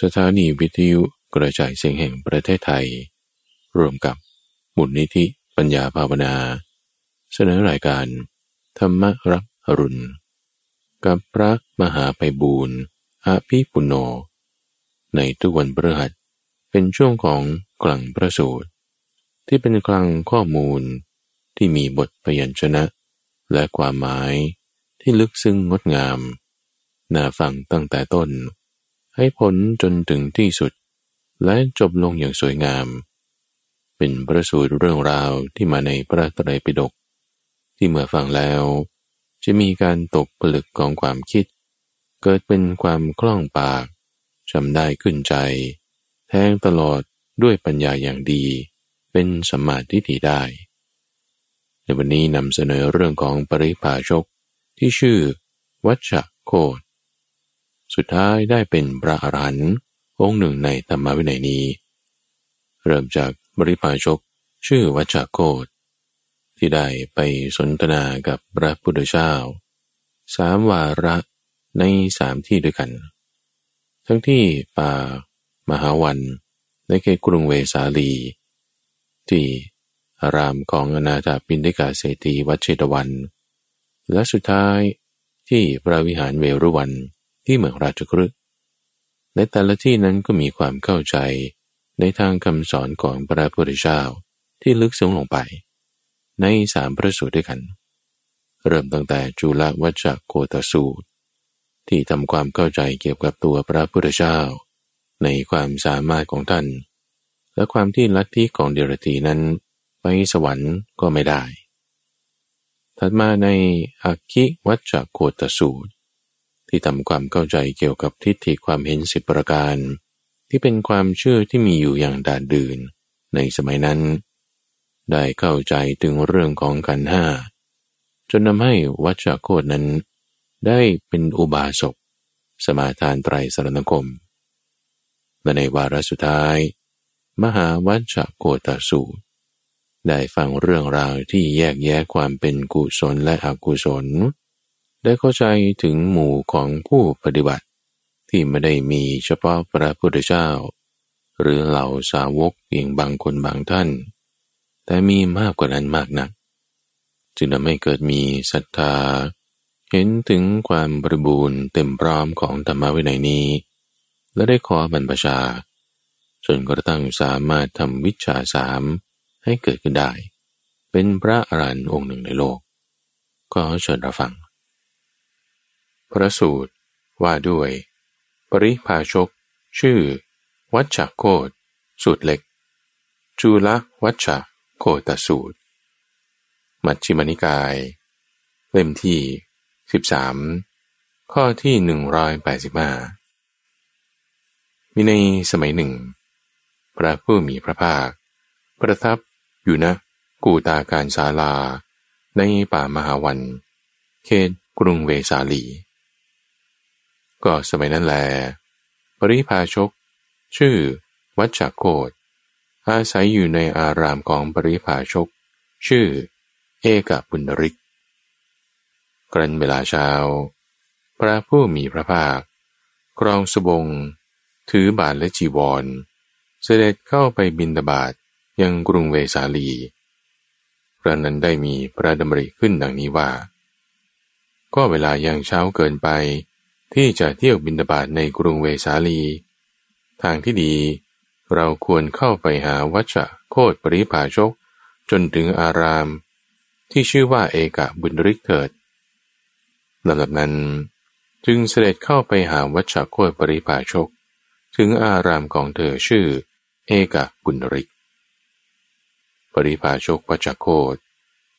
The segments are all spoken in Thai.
สถานีวิทยุกระจายเสียงแห่งประเทศไทยร่วมกับบุญนิธิปัญญาภาวนา เสนอรายการ ธรรมรับอรุณ กับพระมหาไปบูรณ์อาภิปุโน ในทุกวันพฤหัสเป็นช่วงของกลังประสูตร ที่เป็นกลังข้อมูลที่มีบทพยัญชนะ และความหมายที่ลึกซึ้งงดงาม น่าฟังตั้งแต่ต้น ให้ผลจนถึงที่สุด และจบลงอย่างสวยงาม เป็นประสูตรเรื่องราวที่มาในพระไตรปิฎกที่เมื่อฟังแล้ว จะมีการตกผลึกของความคิด เกิดเป็นความคล่องปากจำได้ขึ้นใจ แทงตลอดด้วยปัญญาอย่างดี เป็นสมาธิที่ได้ ในวันนี้นำเสนอเรื่องของปริภาชกที่ชื่อ วัชโคต สุดท้ายได้เป็นพระอรหันต์องค์หนึ่งในธรรมวินัยนี้ เริ่มจากบริพาชกชื่อวัชโกตที่ได้ไปสนทนากับพระพุทธเจ้าสามวาระในสามที่ด้วยกัน ทั้งที่ป่ามหาวันในเขตกรุงเวสาลี ที่อารามของอนาถาปินดิกาเศรษฐีวัดเชตวัน และสุดท้ายที่พระวิหารเวรุวัน ที่เมืองราชกฤห์ในแต่ละที่นั้นก็มีความเข้าใจในทางคำสอนของพระพุทธเจ้าที่ลึกซึ้งลงไป ในสามพระสูตรด้วยกัน เริ่มตั้งแต่จุลวัชโกตสูตร ที่ทำความเข้าใจเกี่ยวกับตัวพระพุทธเจ้า ในความสามารถของท่าน และความที่ลัทธิของเดรธีนั้น ไปสวรรค์ก็ไม่ได้ ถัดมาในอักขิวัชโกตสูตร ที่ทำความเข้าใจเกี่ยวกับทิฏฐิความเห็นสิบประการ ที่เป็นความเชื่อที่มีอยู่อย่างดาดดื่น ในสมัยนั้น ได้เข้าใจถึงเรื่องของขันห้าจนทำให้วัชโคตนั้น ได้เป็นอุบาสกสมาทานไตรสรณคมและในวาระสุดท้าย มหาวัชโกตสูตร ได้ฟังเรื่องราวที่แยกแยะความเป็นกุศลและอกุศล ได้เข้าใจถึงหมู่ของผู้ปฏิบัติ ที่ไม่ได้มีเฉพาะพระพุทธเจ้า หรือเหล่าสาวกเพียงบางคนบางท่าน แต่มีมากกว่านั้นมากนัก จึงทำให้เกิดมีศรัทธา เห็นถึงความบริบูรณ์เต็มพร้อมของธรรมวินัยนี้ และได้ขอบรรพชาจนกระทั่งสามารถทำวิชาสามให้เกิดขึ้นได้ เป็นพระอรหันต์องค์หนึ่งในโลก ก็เชิญรับฟัง พระสูตร ว่าด้วย ปริภาชก ชื่อ วัชโคตสูตรเล็กจูลวัชโคตสูตร มัชฌิมนิกาย เล่มที่ 13 ข้อที่ 185 มีในสมัยหนึ่ง พระผู้มีพระภาค ประทับอยู่นะกูตาการศาลา ในป่ามหาวัน เขตกรุงเวสาลี ก็สมัยนั้นแล ปริพาชก ชื่อ วัชโคตอาศัยอยู่ในอารามของปริพาชก ชื่อ เอกบุญริกกรันเวลาเช้า พระผู้มีพระภาคครองสบง ถือบาทและจีวร เสด็จเข้าไปบินตบาทยังกรุงเวสาลี พระนั้นได้มีพระดำริขึ้นดังนี้ว่า ก็เวลายังเช้าเกินไป ที่จะเที่ยวบินดาบาตในกรุงเวสาลี ทางที่ดีเราควรเข้าไปหาวัชโคตปริภาชก จนถึงอาราม ที่ชื่อว่าเอกบุญริกเถิดลำดับนั้นจึงเสด็จเข้าไปหาวัชโคตปริภาชก ถึงอารามของเธอชื่อ เอกบุญริก ปริภาชกวัชโคต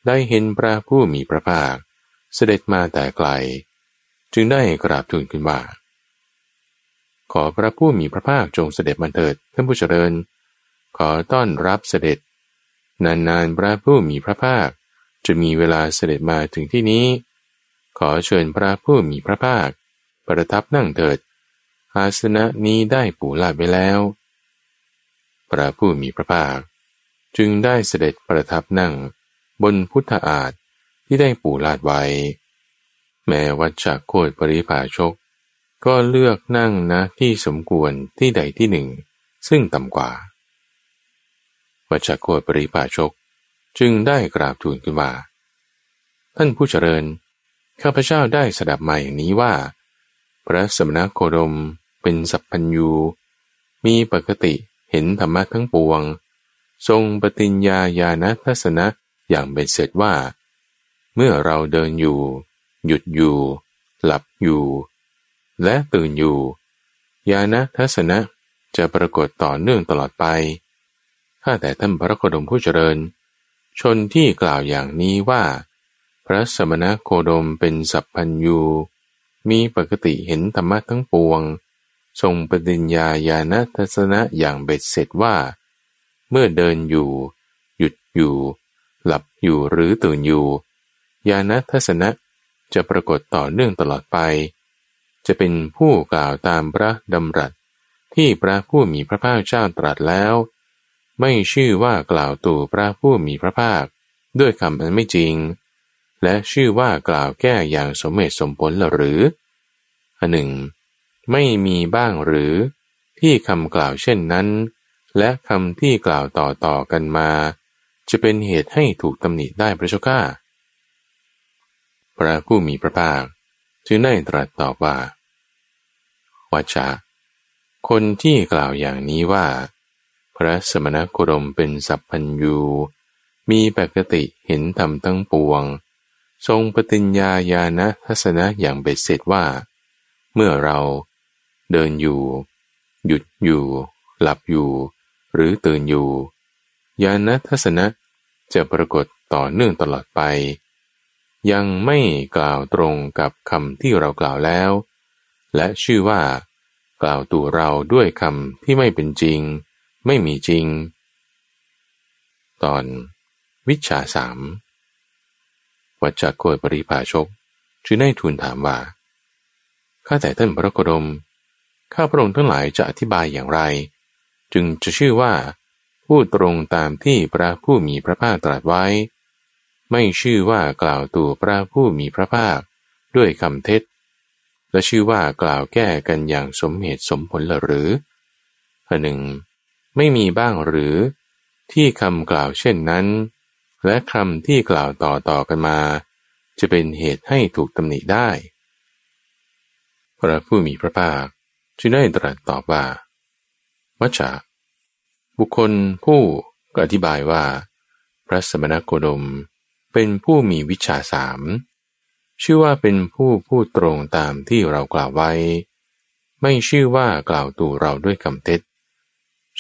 ได้เห็นพระผู้มีพระภาค เสด็จมาแต่ไกล จึงได้กราบทูลขึ้นว่า ขอพระผู้มีพระภาคจงเสด็จมาเถิดท่านผู้เจริญ ขอต้อนรับเสด็จ นานๆพระผู้มีพระภาค จะมีเวลาเสด็จมาถึงที่นี้ ขอเชิญพระผู้มีพระภาค ประทับนั่งเถิด อาสนะนี้ได้ปูลาดไว้แล้ว พระผู้มีพระภาค จึงได้เสด็จประทับนั่งบนพุทธอาฏที่ได้ปูลาดไว้ แม้วัชโคตปริภาชก ก็เลือกนั่งนะที่สมควรที่ใดที่หนึ่ง ซึ่งต่ำกว่า วัชโคตปริภาชก จึงได้กราบทูลขึ้นว่า ท่านผู้เจริญ ข้าพเจ้าได้สดับมาอย่างนี้ว่า พระสมณโคดมเป็นสัพพัญยูมีปกติเห็นธรรมะทั้งปวง ทรงปฏิญญาญาณทัศนะอย่างเป็นเสร็จว่า เมื่อเราเดินอยู่ หยุดอยู่ หลับอยู่ และตื่นอยู่ ญาณทัศนะจะปรากฏต่อเนื่องตลอดไป ข้าแต่ท่านพระโคดมผู้เจริญ ชนที่กล่าวอย่างนี้ว่า พระสมณโคดมเป็นสัพพัญยู มีปกติเห็นธรรมะทั้งปวง ทรงปฏิญญาญาณทัศนะอย่างเบ็ดเสร็จว่า เมื่อเดินอยู่ หยุดอยู่ หลับอยู่หรือตื่นอยู่ ญาณทัศนะ จะปรากฏต่อเนื่องตลอดไป จะเป็นผู้กล่าวตามพระดำรัส ที่พระผู้มีพระภาคเจ้าตรัสแล้ว ไม่ชื่อว่ากล่าวตู่พระผู้มีพระภาค ด้วยคำอันไม่จริง และชื่อว่ากล่าวแก้อย่างสมเหตุสมผลหรืออันหนึ่ง ไม่มีบ้างหรือที่คำกล่าวเช่นนั้น และคำที่กล่าวต่อต่อกันมา จะเป็นเหตุให้ถูกตำหนิได้พระเจ้าข้า พระผู้มีพระภาคจึงได้ตรัสตอบว่าวัชชะคนที่กล่าวอย่างนี้ว่า พระสมณโคดมเป็นสัพพัญยู มีปกติเห็นธรรมทั้งปวง ทรงปฏิญญาญาณทัศนะอย่างเบ็ดเสร็จว่า เมื่อเราเดินอยู่ หยุดอยู่ หลับอยู่ หรือตื่นอยู่ ญาณทัศนะจะปรากฏต่อเนื่องตลอดไป ยังไม่กล่าวตรงกับคำที่เรากล่าวแล้ว และชื่อว่า กล่าวตัวเราด้วยคำที่ไม่เป็นจริง ไม่มีจริง ตอน วิชาสามวัจจโกยปริภาชกจึงได้ทูลถามว่า ข้าแต่ท่านพระโคดม ข้าพระองค์ทั้งหลายจะอธิบายอย่างไร จึงจะชื่อว่า พูดตรงตามที่พระผู้มีพระภาคตรัสไว้ ไม่ชื่อว่ากล่าวตัวพระผู้มีพระภาคด้วยคำเท็จ และชื่อว่ากล่าวแก้กันอย่างสมเหตุสมผลหรืออันหนึ่ง ไม่มีบ้างหรือที่คำกล่าวเช่นนั้น และคำที่กล่าวต่อต่อกันมา จะเป็นเหตุให้ถูกตำหนิได้ พระผู้มีพระภาคจึงได้ตรัสตอบว่าวัชะบุคคลผู้ก็อธิบายว่า พระสมณโคดม เป็นผู้มีวิชาสาม ชื่อว่าเป็นผู้พูดตรงตามที่เรากล่าวไว้ ไม่ชื่อว่ากล่าวตู่เราด้วยคำเท็จ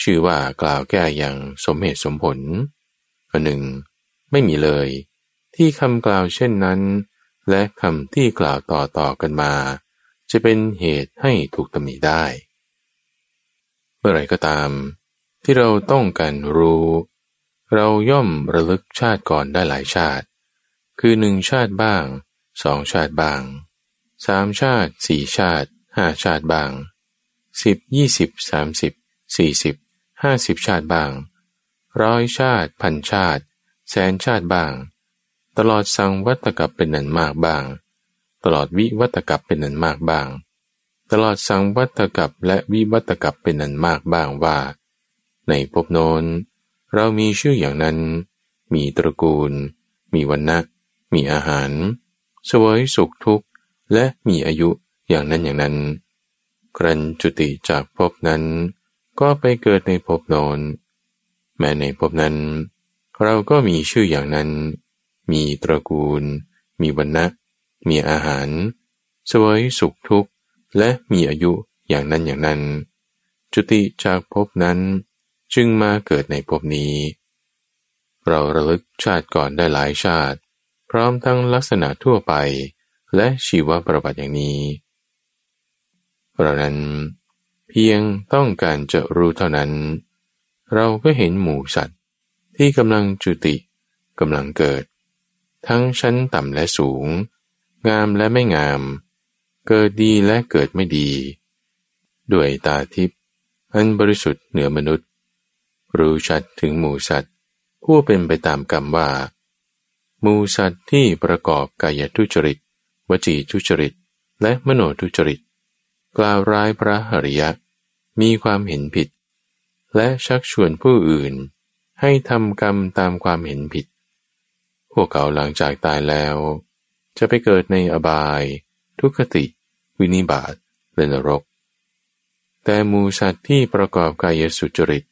ชื่อว่ากล่าวแก้อย่างสมเหตุสมผลอันหนึ่ง ไม่มีเลย ที่คำกล่าวเช่นนั้น และคำที่กล่าวต่อต่อกันมา จะเป็นเหตุให้ถูกตำหนิได้ เมื่อไรก็ตาม ที่เราต้องการรู้ เราย่อมระลึกชาติก่อนได้หลายชาติ คือหนึ่งชาติบ้างสองชาติบ้างสามชาติสี่ชาติห้าชาติบ้างสิบยี่สิบสามสิบสี่สิบห้าสิบชาติบ้างร้อยชาติพันชาติ แสนชาติบ้าง ตลอดสังวัตกับเป็นนันมากบ้าง ตลอดวิวัตกับเป็นนันมากบ้าง ตลอดสังวัตกับและวิวัตกับเป็นนันมากบ้างว่า ในภพโนน เรามีชื่ออย่างนั้น มีตระกูล มีวันนะมีอาหารสวยสุขทุกข์ และมีอายุอย่างนั้นอย่างนั้น ครันจุติจากภพนั้น ก็ไปเกิดในภพนอน แม้ในภพนั้น เราก็มีชื่ออย่างนั้น มีตระกูล มีวรรณะมีอาหารสวยสุขทุกข์ และมีอายุอย่างนั้นอย่างนั้น จุติจากภพนั้น จึงมาเกิดในภพนี้ เราระลึกชาติก่อนได้หลายชาติ พร้อมทั้งลักษณะทั่วไป และชีวประวัติอย่างนี้ เรานั้น เพียงต้องการจะรู้เท่านั้น เราก็เห็นหมู่สัตว์ที่กำลังจุติกำลังเกิด ทั้งชั้นต่ำและสูง งามและไม่งาม เกิดดีและเกิดไม่ดี ด้วยตาทิพย์อันบริสุทธิ์เหนือมนุษย์ รู้ชัดถึงหมูสัตว์ผู้เป็นไปตามกรรมว่า หมูสัตว์ที่ประกอบกายทุจริต วจีทุจริต และมโนทุจริต กล่าวร้ายพระหริยะ มีความเห็นผิด และชักชวนผู้อื่น ให้ทำกรรมตามความเห็นผิด พวกเขาหลังจากตายแล้ว จะไปเกิดในอบาย ทุกขติ วินิบาตและนรก แต่มูสัตว์ที่ประกอบกายสุจริต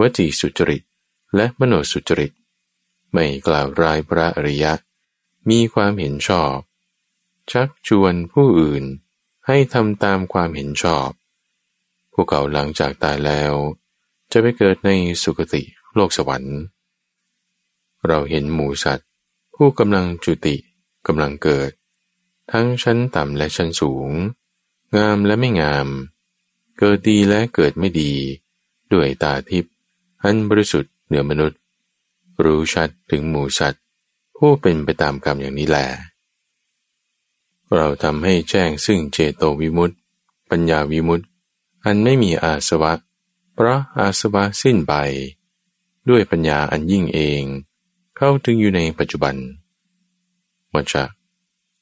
วจีสุจริต และมโนสุจริต ไม่กล่าวร้ายพระอริยะ มีความเห็นชอบ ชักชวนผู้อื่นให้ทำตามความเห็นชอบ พวกเขาหลังจากตายแล้ว จะไปเกิดในสุคติโลกสวรรค์ เราเห็นหมูสัตว์ ผู้กำลังจุติกำลังเกิด ทั้งชั้นต่ำและชั้นสูง งามและไม่งาม เกิดดีและเกิดไม่ดี ด้วยตาทิพย์ อันบริสุทธิ์เหนือมนุษย์ รู้ชัดถึงหมูสัตว์ผู้เป็นไปตามกรรมอย่างนี้แหละเราทำให้แจ้งซึ่งเจโตวิมุตติปัญญาวิมุตติอันไม่มีอาสวะ เพราะอาสวะสิ้นไป ด้วยปัญญาอันยิ่งเอง เข้าถึงอยู่ในปัจจุบันวัชะ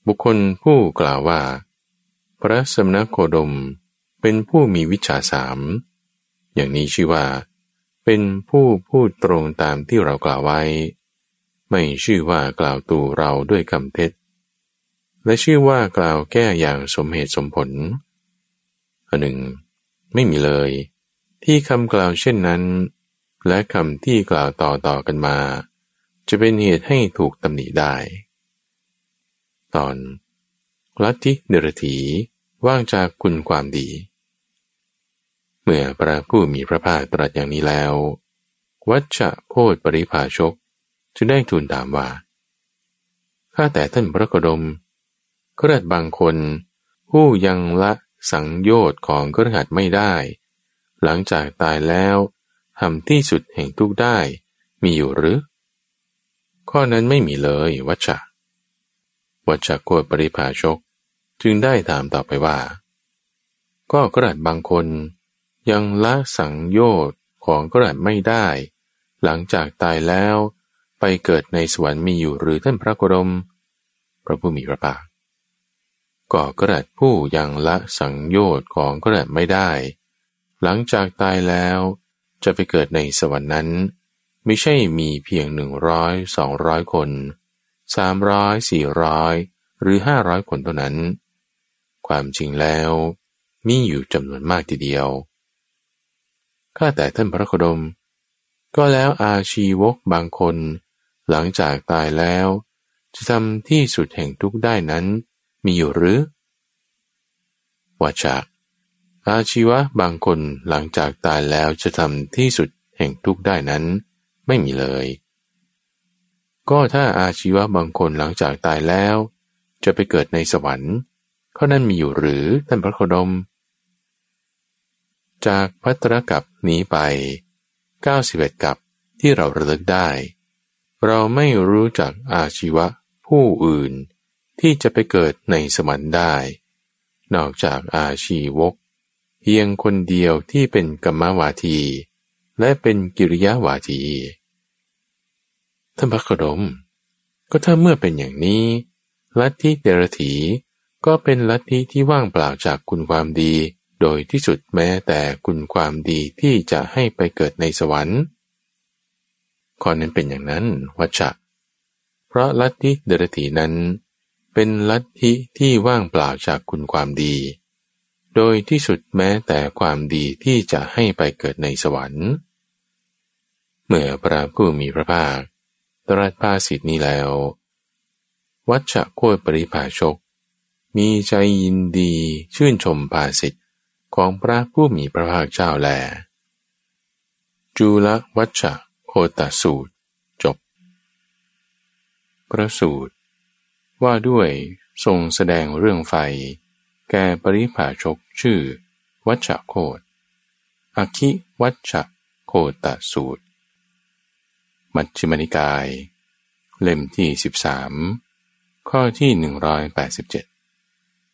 บุคคลผู้กล่าวว่า พระสมณโคดมเป็นผู้มีวิชาสาม อย่างนี้ชื่อว่า เป็นผู้พูดตรงตามที่เรากล่าวไว้ ไม่ชื่อว่ากล่าวตูเราด้วยคำเท็จ และชื่อว่ากล่าวแก้อย่างสมเหตุสมผลอันหนึ่ง ไม่มีเลย ที่คำกล่าวเช่นนั้น และคำที่กล่าวต่อต่อกันมา จะเป็นเหตุให้ถูกตำหนิได้ ตอนลัทธิเดรถีว่างจากคุณความดี มื่อพระผู้มีพระภาคตรัสอย่างนี้แล้ว วัชโคตปริภาชกจะได้ทูลถามว่าข้าแต่ท่านพระกดมกระดบางคน ผู้ยังละสังโยชน์ของกระหัดไม่ได้ หลังจากตายแล้วทำที่สุดแห่งทุกได้ มีอยู่หรือ ข้อนั้นไม่มีเลยวัชชะวัชชะโคตปริภาชก จึงได้ถามต่อไปว่า ก็กระดับบางคน ยังละสังโยชน์ของกระดับไม่ได้ หลังจากตายแล้วไปเกิดในสวรรค์มีอยู่หรือท่านพระกรม พระผู้มีพระภาคก็กระดผู้ยังละสังโยชน์ของกระดไม่ได้ หลังจากตายแล้วจะไปเกิดในสวรรค์นั้น ไม่ใช่มีเพียงหนึ่งร้อยสองร้อยคนสามร้อยสี่ร้อยหรือห้าร้อยคนเท่านั้น ความจริงแล้วมีอยู่จำนวนมากทีเดียว ข้าแต่ท่านพระโคดม ก็แล้วอาชีวกบางคน หลังจากตายแล้ว จะทำที่สุดแห่งทุกได้นั้น มีอยู่หรือว่าจากอาชีวะบางคนหลังจากตายแล้วจะทำที่สุดแห่งทุกได้นั้น ไม่มีเลย ก็ถ้าอาชีวะบางคนหลังจากตายแล้ว จะไปเกิดในสวรรค์ข้อนั้นมีอยู่หรือท่านพระโคดม จากพัตรกับนี้ไป 91 กับที่เราระลึกได้ เราไม่รู้จักอาชีวะผู้อื่นที่จะไปเกิดในสวรรค์ได้ นอกจากอาชีวก เพียงคนเดียวที่เป็นกรรมวาที และเป็นกิริยาวาทีท่านพระโคดม ก็ถ้าเมื่อเป็นอย่างนี้ ลัทธิเดรถีก็เป็นลัทธิที่ว่างเปล่าจากคุณความดี โดยที่สุดแม้แต่คุณความดีที่จะให้ไปเกิดในสวรรค์ข้อนั้นเป็นอย่างนั้นวัชชะ เพราะลัทธิเดรถีนั้น เป็นลัทธิที่ว่างเปล่าจากคุณความดี โดยที่สุดแม้แต่ความดีที่จะให้ไปเกิดในสวรรค์ เมื่อพระผู้มีพระภาค ตรัสภาสิทธินี้แล้ว วัชชะโคตรปริภาชก มีใจยินดีชื่นชมภาสิทธิ ของพระผู้มีพระภาคเจ้าแล จุลวัชโคตสูตร จบ พระสูตร ว่าด้วยทรงแสดงเรื่องไฟ แก่ปริภาชกชื่อ วัชโคตอคิวัชโคตสูตร มัชฌิมนิกาย เล่มที่ 13 ข้อที่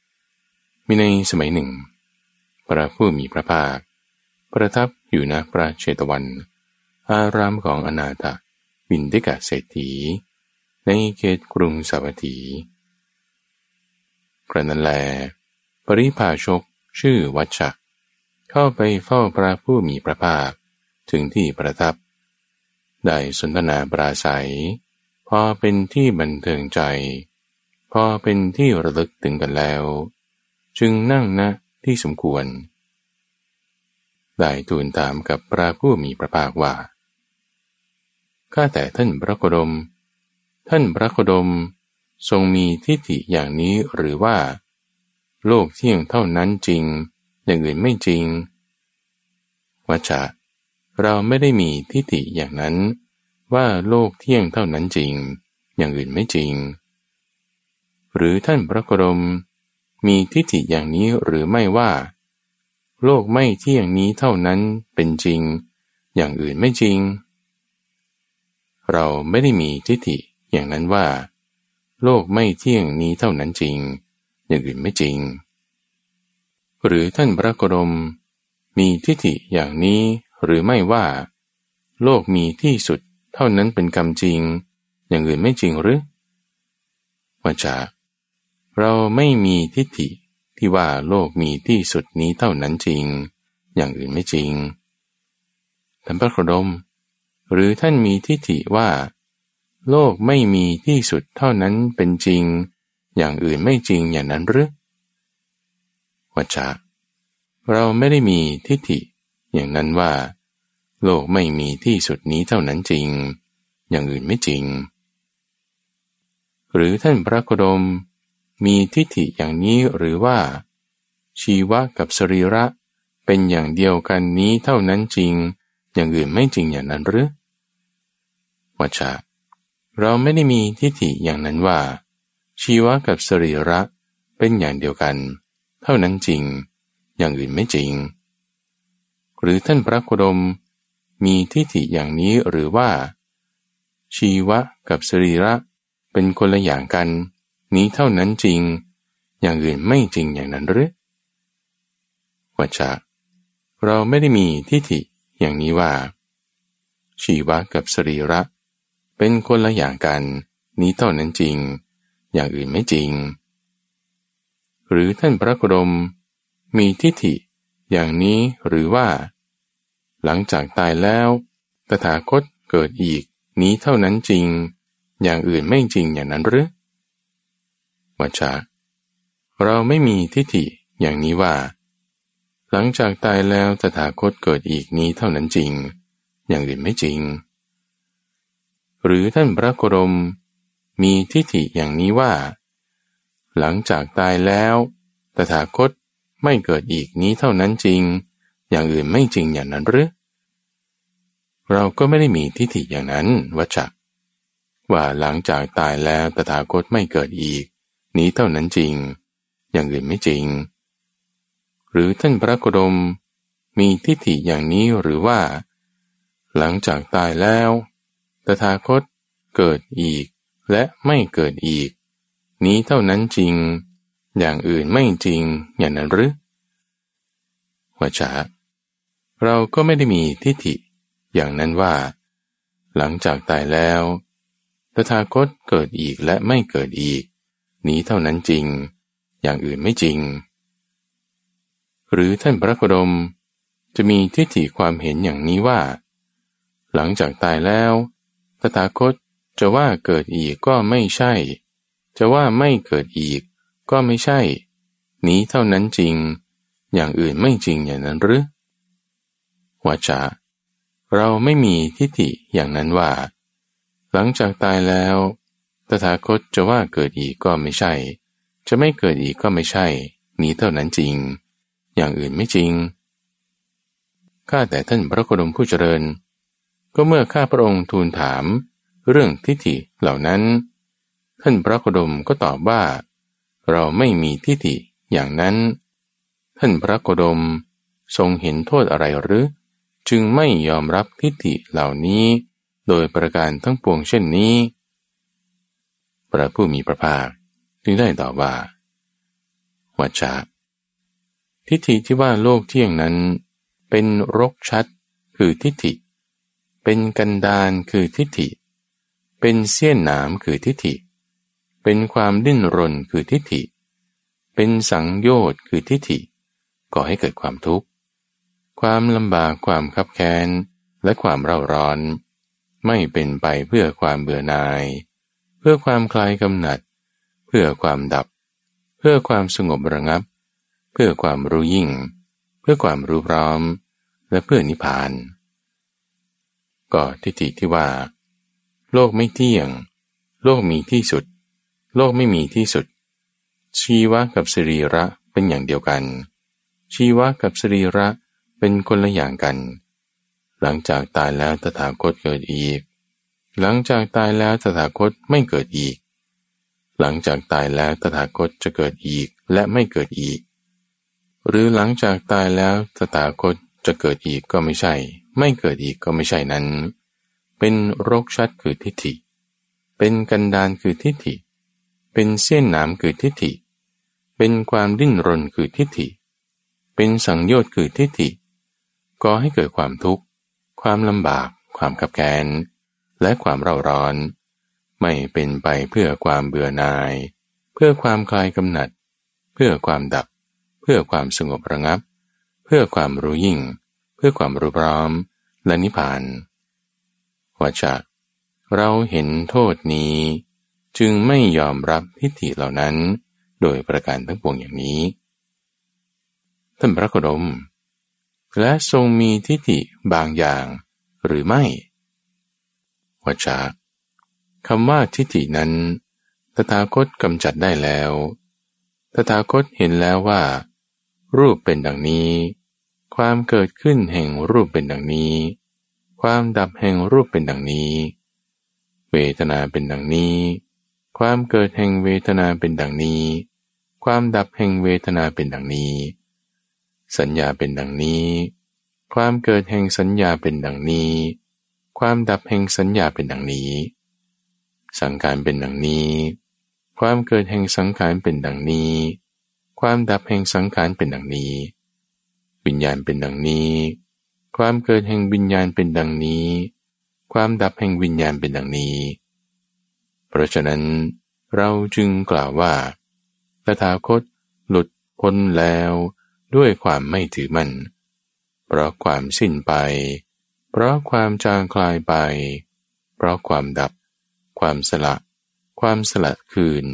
187 มีในสมัยหนึ่ง พระผู้มีพระภาค ประทับอยู่ณพระเชตวัน อารามของอนาถบินทิกาเศรษฐี ในเขตกรุงสาวัตถีกระนั้นแล ปริพาชกชื่อวัชชะเข้าไปเฝ้าพระผู้มีพระภาค ถึงที่ประทับ ได้สนทนาปราศัย พอเป็นที่บันเทิงใจ พอเป็นที่ระลึกถึงกันแล้ว จึงนั่งณ ที่สมควร ได้ทูลถามกับพระผู้มีพระภาคว่า ข้าแต่ท่านพระโคดม ท่านพระโคดมทรงมีทิฏฐิอย่างนี้หรือว่า โลกเที่ยงเท่านั้นจริง อย่างอื่นไม่จริงวัชะเราไม่ได้มีทิฏฐิอย่างนั้นว่าโลกเที่ยงเท่านั้นจริง อย่างอื่นไม่จริง หรือท่านพระกรม มีทิฏฐิอย่างนี้หรือไม่ว่า โลกไม่เที่ยงนี้เท่านั้นเป็นจริง อย่างอื่นไม่จริง เราไม่ได้มีทิฏฐิอย่างนั้นว่า โลกไม่เที่ยงนี้เท่านั้นจริง อย่างอื่นไม่จริง หรือท่านพระกรม มีทิฏฐิอย่างนี้หรือไม่ว่า โลกมีที่สุดเท่านั้นเป็นกรรมจริง อย่างอื่นไม่จริงหรือวาจา เราไม่มีทิฏฐิที่ว่าโลกมีที่สุดนี้เท่านั้นจริง อย่างอื่นไม่จริงท่านพระโคดม หรือท่านมีทิฏฐิว่า โลกไม่มีที่สุดเท่านั้นเป็นจริง อย่างอื่นไม่จริงอย่างนั้นหรือวัจจะเราไม่ได้มีทิฏฐิ อย่างนั้นว่า โลกไม่มีที่สุดนี้เท่านั้นจริง อย่างอื่นไม่จริง หรือท่านพระโคดม มีทิฏฐิอย่างนี้หรือว่า ชีวะกับสรีระ เป็นอย่างเดียวกันนี้เท่านั้นจริง อย่างอื่นไม่จริงอย่างนั้นหรือวัชะเราไม่ได้มีทิฏฐิอย่างนั้นว่า ชีวะกับสรีระเป็นอย่างเดียวกัน เท่านั้นจริง อย่างอื่นไม่จริง หรือท่านพระโคดม มีทิฏฐิอย่างนี้หรือว่า ชีวะกับสรีระเป็นคนละอย่างกัน นี้เท่านั้นจริง อย่างอื่นไม่จริงอย่างนั้นหรือวัชะเราไม่ได้มีทิฏฐิอย่างนี้ว่า ชีวะกับสรีระ เป็นคนละอย่างกัน นี้เท่านั้นจริง อย่างอื่นไม่จริง หรือท่านพระโคดมมีทิฏฐิอย่างนี้หรือว่า หลังจากตายแล้วตถาคตเกิดอีกนี้เท่านั้นจริง อย่างอื่นไม่จริงอย่างนั้นหรือ วัชาเราไม่มีทิฏฐิอย่างนี้ว่า หลังจากตายแล้วตถาคตเกิดอีกนี้เท่านั้นจริง อย่างอื่นไม่จริง หรือท่านพระโครมมีทิฏฐิอย่างนี้ว่า หลังจากตายแล้วตถาคตไม่เกิดอีกนี้เท่านั้นจริง อย่างอื่นไม่จริงอย่างนั้นหรือเราก็ไม่ได้มีทิฏฐิอย่างนั้นวัจักว่าหลังจากตายแล้วตถาคตไม่เกิดอีก นี้เท่านั้นจริง อย่างอื่นไม่จริง หรือท่านพระโคดมมีทิฏฐิอย่างนี้หรือว่า หลังจากตายแล้วตถาคตเกิดอีกและไม่เกิดอีก นี้เท่านั้นจริง อย่างอื่นไม่จริงอย่างนั้นหรือวชาเราก็ไม่ได้มีทิฏฐิอย่างนั้นว่า หลังจากตายแล้วตถาคตเกิดอีกและไม่เกิดอีก นี้เท่านั้นจริง อย่างอื่นไม่จริง หรือท่านพระโคดมจะมีทิฏฐิความเห็นอย่างนี้ว่า หลังจากตายแล้วตถาคตจะว่าเกิดอีกก็ไม่ใช่ จะว่าไม่เกิดอีกก็ไม่ใช่ นี้เท่านั้นจริง อย่างอื่นไม่จริงอย่างนั้นหรือวาจาเราไม่มีทิฏฐิอย่างนั้นว่า หลังจากตายแล้ว ตถาคตจะว่าเกิดอีกก็ไม่ใช่ จะไม่เกิดอีกก็ไม่ใช่ นี้เท่านั้นจริง อย่างอื่นไม่จริง ข้าแต่ท่านพระโคดมผู้เจริญ ก็เมื่อข้าพระองค์ทูลถาม เรื่องทิฏฐิเหล่านั้น ท่านพระโคดมก็ตอบว่า เราไม่มีทิฏฐิอย่างนั้น ท่านพระโคดมทรงเห็นโทษอะไรหรือ จึงไม่ยอมรับทิฏฐิเหล่านี้ โดยประการทั้งปวงเช่นนี้ พระผู้มีพระภาคจึงได้ตอบว่าวัชาทิฏฐิที่ว่าโลกเที่ยงนั้น เป็นรกชัดคือทิฏฐิ เป็นกันดานคือทิฏฐิ เป็นเสี้ยนหนามคือทิฏฐิ เป็นความดิ้นรนคือทิฏฐิ เป็นสังโยชน์คือทิฏฐิก่อให้เกิดความทุกข์ ความลำบากความคับแค้นและความเร่าร้อน ไม่เป็นไปเพื่อความเบื่อหน่าย พื่อความคลายกำหนัด เพื่อความดับ เพื่อความสงบระงับ เพื่อความรู้ยิ่ง เพื่อความรู้พร้อม และเพื่อนิพพาน ก็ทิฏฐิที่ว่า โลกไม่เที่ยง โลกมีที่สุด โลกไม่มีที่สุด ชีวะกับสรีระเป็นอย่างเดียวกัน ชีวะกับสรีระเป็นคนละอย่างกัน หลังจากตายแล้วตถาคตเกิดอีก หลังจากตายแล้วตถาคตไม่เกิดอีก หลังจากตายแล้วตถาคตจะเกิดอีกและไม่เกิดอีก หรือหลังจากตายแล้วตถาคตจะเกิดอีกก็ไม่ใช่ ไม่เกิดอีกก็ไม่ใช่นั้น เป็นโรคชัดคือทิฏฐิ เป็นกันดานคือทิฏฐิ เป็นเส้นหนามคือทิฏฐิ เป็นความดิ้นรนคือทิฏฐิ เป็นสังโยชน์คือทิฏฐิก่อให้เกิดความทุกข์ ความลำบาก ความขับแค้น และความเร่าร้อน ไม่เป็นไปเพื่อความเบื่อหน่าย เพื่อความคลายกำหนัด เพื่อความดับ เพื่อความสงบระงับ เพื่อความรู้ยิ่ง เพื่อความรู้พร้อมและนิพพานว่าจะเราเห็นโทษนี้ จึงไม่ยอมรับทิฏฐิเหล่านั้น โดยประการทั้งปวงอย่างนี้ท่านพระโคดมและทรงมีทิฏฐิบางอย่างหรือไม่ วชาคำว่าทิฏฐินั้น ตถาคตกำจัดได้แล้ว ตถาคตเห็นแล้วว่า รูปเป็นดังนี้ ความเกิดขึ้นแห่งรูปเป็นดังนี้ ความดับแห่งรูปเป็นดังนี้ เวทนาเป็นดังนี้ ความเกิดแห่งเวทนาเป็นดังนี้ ความดับแห่งเวทนาเป็นดังนี้ สัญญาเป็นดังนี้ ความเกิดแห่งสัญญาเป็นดังนี้ ความดับแห่งสัญญาเป็นดังนี้ สังขารเป็นดังนี้ ความเกิดแห่งสังขารเป็นดังนี้ ความดับแห่งสังขารเป็นดังนี้ วิญญาณเป็นดังนี้ ความเกิดแห่งวิญญาณเป็นดังนี้ ความดับแห่งวิญญาณเป็นดังนี้ เพราะฉะนั้นเราจึงกล่าวว่าตถาคตหลุดพ้นแล้วด้วยความไม่ถือมันเพราะความสิ้นไป เพราะความจางคลายไป เพราะความดับ ความสละ ความสละคืน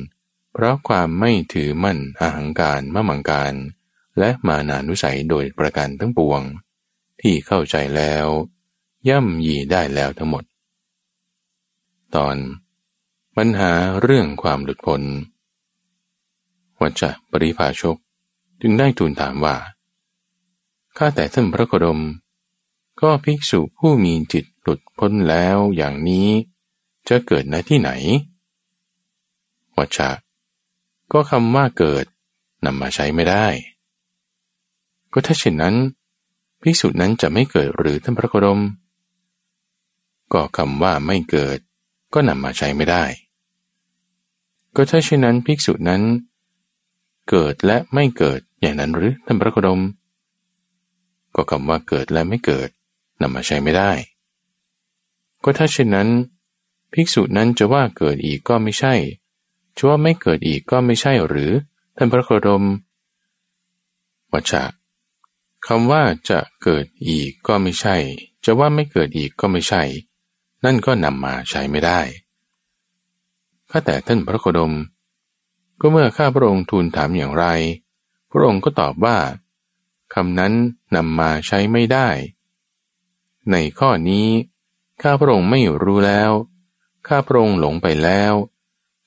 เพราะความไม่ถือมั่นอาหังการมะมังการ และมานานุสัยโดยประการทั้งปวง ที่เข้าใจแล้ว ย่ำยีได้แล้วทั้งหมด ตอน ปัญหาเรื่องความหลุดพ้นวัจจะปริภาชกจึงได้ทูลถามว่า ข้าแต่ท่านพระโคดม ก็ภิกษุผู้มีจิตหลุดพ้นแล้วอย่างนี้ จะเกิดในที่ไหนวัชชะก็คำว่าเกิดนำมาใช้ไม่ได้ ก็ถ้าเช่นนั้น ภิกษุนั้นจะไม่เกิดหรือท่านพระโคดม ก็คำว่าไม่เกิด ก็นำมาใช้ไม่ได้ ก็ถ้าเช่นนั้นภิกษุนั้น เกิดและไม่เกิดอย่างนั้นหรือท่านพระโคดม ก็คำว่าเกิดและไม่เกิด นำมาใช้ไม่ได้ ก็ถ้าเช่นนั้น ภิกษุนั้นจะว่าเกิดอีกก็ไม่ใช่จะว่าไม่เกิดอีกก็ไม่ใช่หรือ ท่านพระโคดมวัชะคำว่าจะเกิดอีกก็ไม่ใช่ จะว่าไม่เกิดอีกก็ไม่ใช่ นั่นก็นำมาใช้ไม่ได้ข้าแต่ท่านพระโคดม ก็เมื่อข้าพระองค์ทูลถามอย่างไร พระองค์ก็ตอบว่าคำนั้นนำมาใช้ไม่ได้ ในข้อนี้ ข้าพระองค์ไม่รู้แล้ว ข้าพระองค์หลงไปแล้ว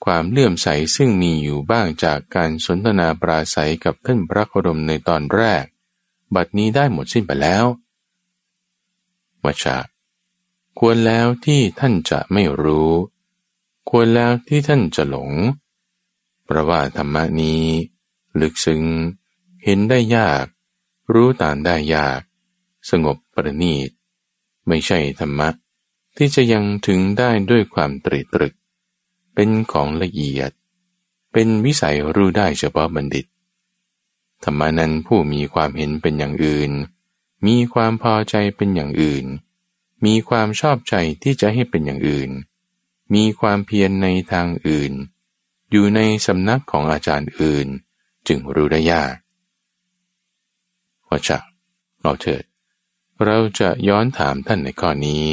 ความเลื่อมใสซึ่งมีอยู่บ้างจากการสนทนาปราศัยกับท่านพระโคดมในตอนแรก บัดนี้ได้หมดสิ้นไปแล้ววชาควรแล้วที่ท่านจะไม่รู้ ควรแล้วที่ท่านจะหลง เพราะว่าธรรมนี้ ลึกซึ้ง เห็นได้ยาก รู้ตามได้ยาก สงบประณีต ไม่ใช่ธรรมะ ที่จะยังถึงได้ด้วยความตรีตรึก เป็นของละเอียด เป็นวิสัยรู้ได้เฉพาะบัณฑิต ธรรมานั้นผู้มีความเห็นเป็นอย่างอื่น มีความพอใจเป็นอย่างอื่น มีความชอบใจที่จะให้เป็นอย่างอื่น มีความเพียรในทางอื่น อยู่ในสำนักของอาจารย์อื่น จึงรู้ได้ยากว่าจะเอาเถิด เราจะย้อนถามท่านในข้อนี้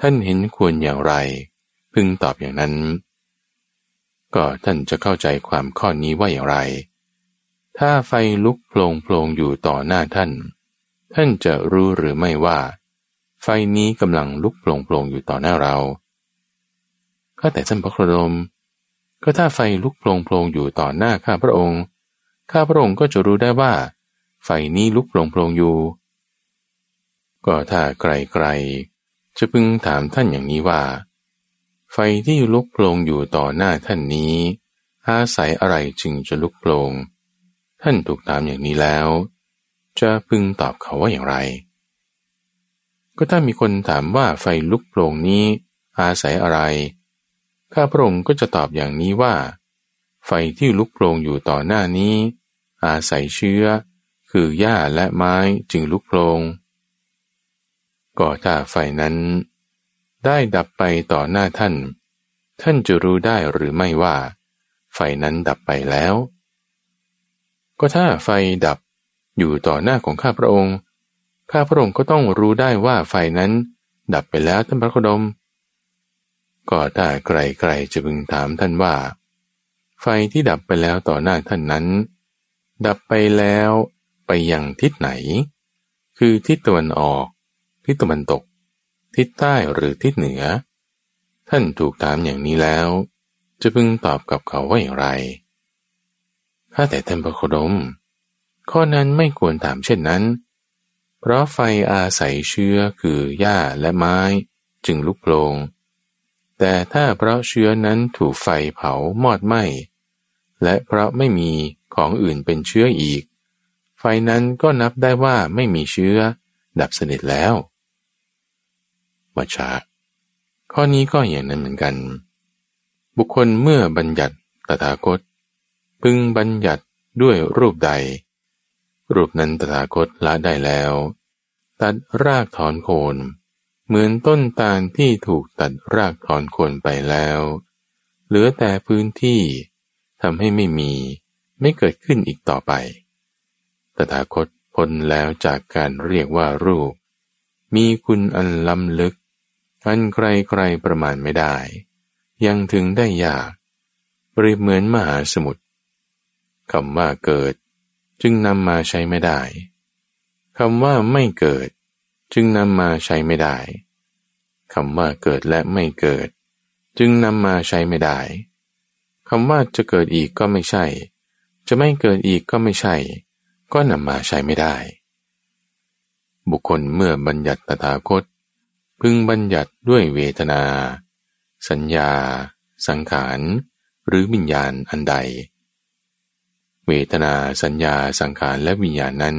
ท่านเห็นควรอย่างไร พึงตอบอย่างนั้น ก็ท่านจะเข้าใจความข้อนี้ว่าอย่างไร ถ้าไฟลุกโผลงโผลงอยู่ต่อหน้าท่าน ท่านจะรู้หรือไม่ว่า ไฟนี้กำลังลุกโผลงโผลงอยู่ต่อหน้าเรา ก็แต่ท่านพระโคดม ก็ถ้าไฟลุกโผลงโผลงอยู่ต่อหน้าข้าพระองค์ ข้าพระองค์ก็จะรู้ได้ว่า ไฟนี้ลุกโผลงโผลงอยู่ ก็ถ้าไกลๆจะพึงถามท่านอย่างนี้ว่า ไฟที่ลุกโผลงอยู่ต่อหน้าท่านนี้ อาศัยอะไรจึงจะลุกโผลง ท่านถูกถามอย่างนี้แล้ว จะพึงตอบเขาว่าอย่างไร ก็ถ้ามีคนถามว่าไฟลุกโผลงนี้ อาศัยอะไร ข้าพระองค์ก็จะตอบอย่างนี้ว่า ไฟที่ลุกโผลงอยู่ต่อหน้านี้ อาศัยเชื้อ คือหญ้าและไม้จึงลุกโผลง ก็ถ้าไฟนั้น ได้ดับไปต่อหน้าท่าน ท่านจะรู้ได้หรือไม่ว่า ไฟนั้นดับไปแล้ว ก็ถ้าไฟดับอยู่ต่อหน้าของข้าพระองค์ ข้าพระองค์ก็ต้องรู้ได้ว่าไฟนั้น ดับไปแล้วท่านพระโคดม ก็ถ้าใครๆจะพึงถามท่านว่า ไฟที่ดับไปแล้วต่อหน้าท่านนั้น ดับไปแล้วไปยังทิศไหน คือทิศตะวันออก ทิศตะวันตก ทิศใต้หรือทิศเหนือ ท่านถูกถามอย่างนี้แล้ว จะพึงตอบกับเขาว่าอย่างไรถ้าแต่ท่านพระโคดม ข้อนั้นไม่ควรถามเช่นนั้น เพราะไฟอาศัยเชื้อคือหญ้าและไม้จึงลุกโลง แต่ถ้าเพราะเชื้อนั้นถูกไฟเผามอดไหม้ และเพราะไม่มีของอื่นเป็นเชื้ออีก ไฟนั้นก็นับได้ว่าไม่มีเชื้อดับสนิทแล้ว วัชาข้อนี้ก็อย่างนั้นเหมือนกัน บุคคลเมื่อบัญญัติตถาคต พึงบัญญัติด้วยรูปใด รูปนั้นตถาคตละได้แล้ว ตัดรากถอนโคน เหมือนต้นตาลที่ถูกตัดรากถอนโคนไปแล้ว เหลือแต่พื้นที่ทำให้ไม่มีไม่เกิดขึ้นอีกต่อไป ตถาคตพ้นแล้วจากการเรียกว่ารูป มีคุณอันล้ำลึก อันใครใครประมาณไม่ได้ ยังถึงได้ยากเปรียบเหมือนมหาสมุทรคำว่าเกิด จึงนำมาใช้ไม่ได้คำว่าไม่เกิด จึงนำมาใช้ไม่ได้คำว่าเกิดและไม่เกิด จึงนำมาใช้ไม่ได้คำว่าจะเกิดอีกก็ไม่ใช่ จะไม่เกิดอีกก็ไม่ใช่ ก็นำมาใช้ไม่ได้ บุคคลเมื่อบัญญัติตถาคต พึงบัญญัติด้วยเวทนา สัญญา สังขาร หรือวิญญาณอันใด เวทนาสัญญาสังขารและวิญญาณนั้น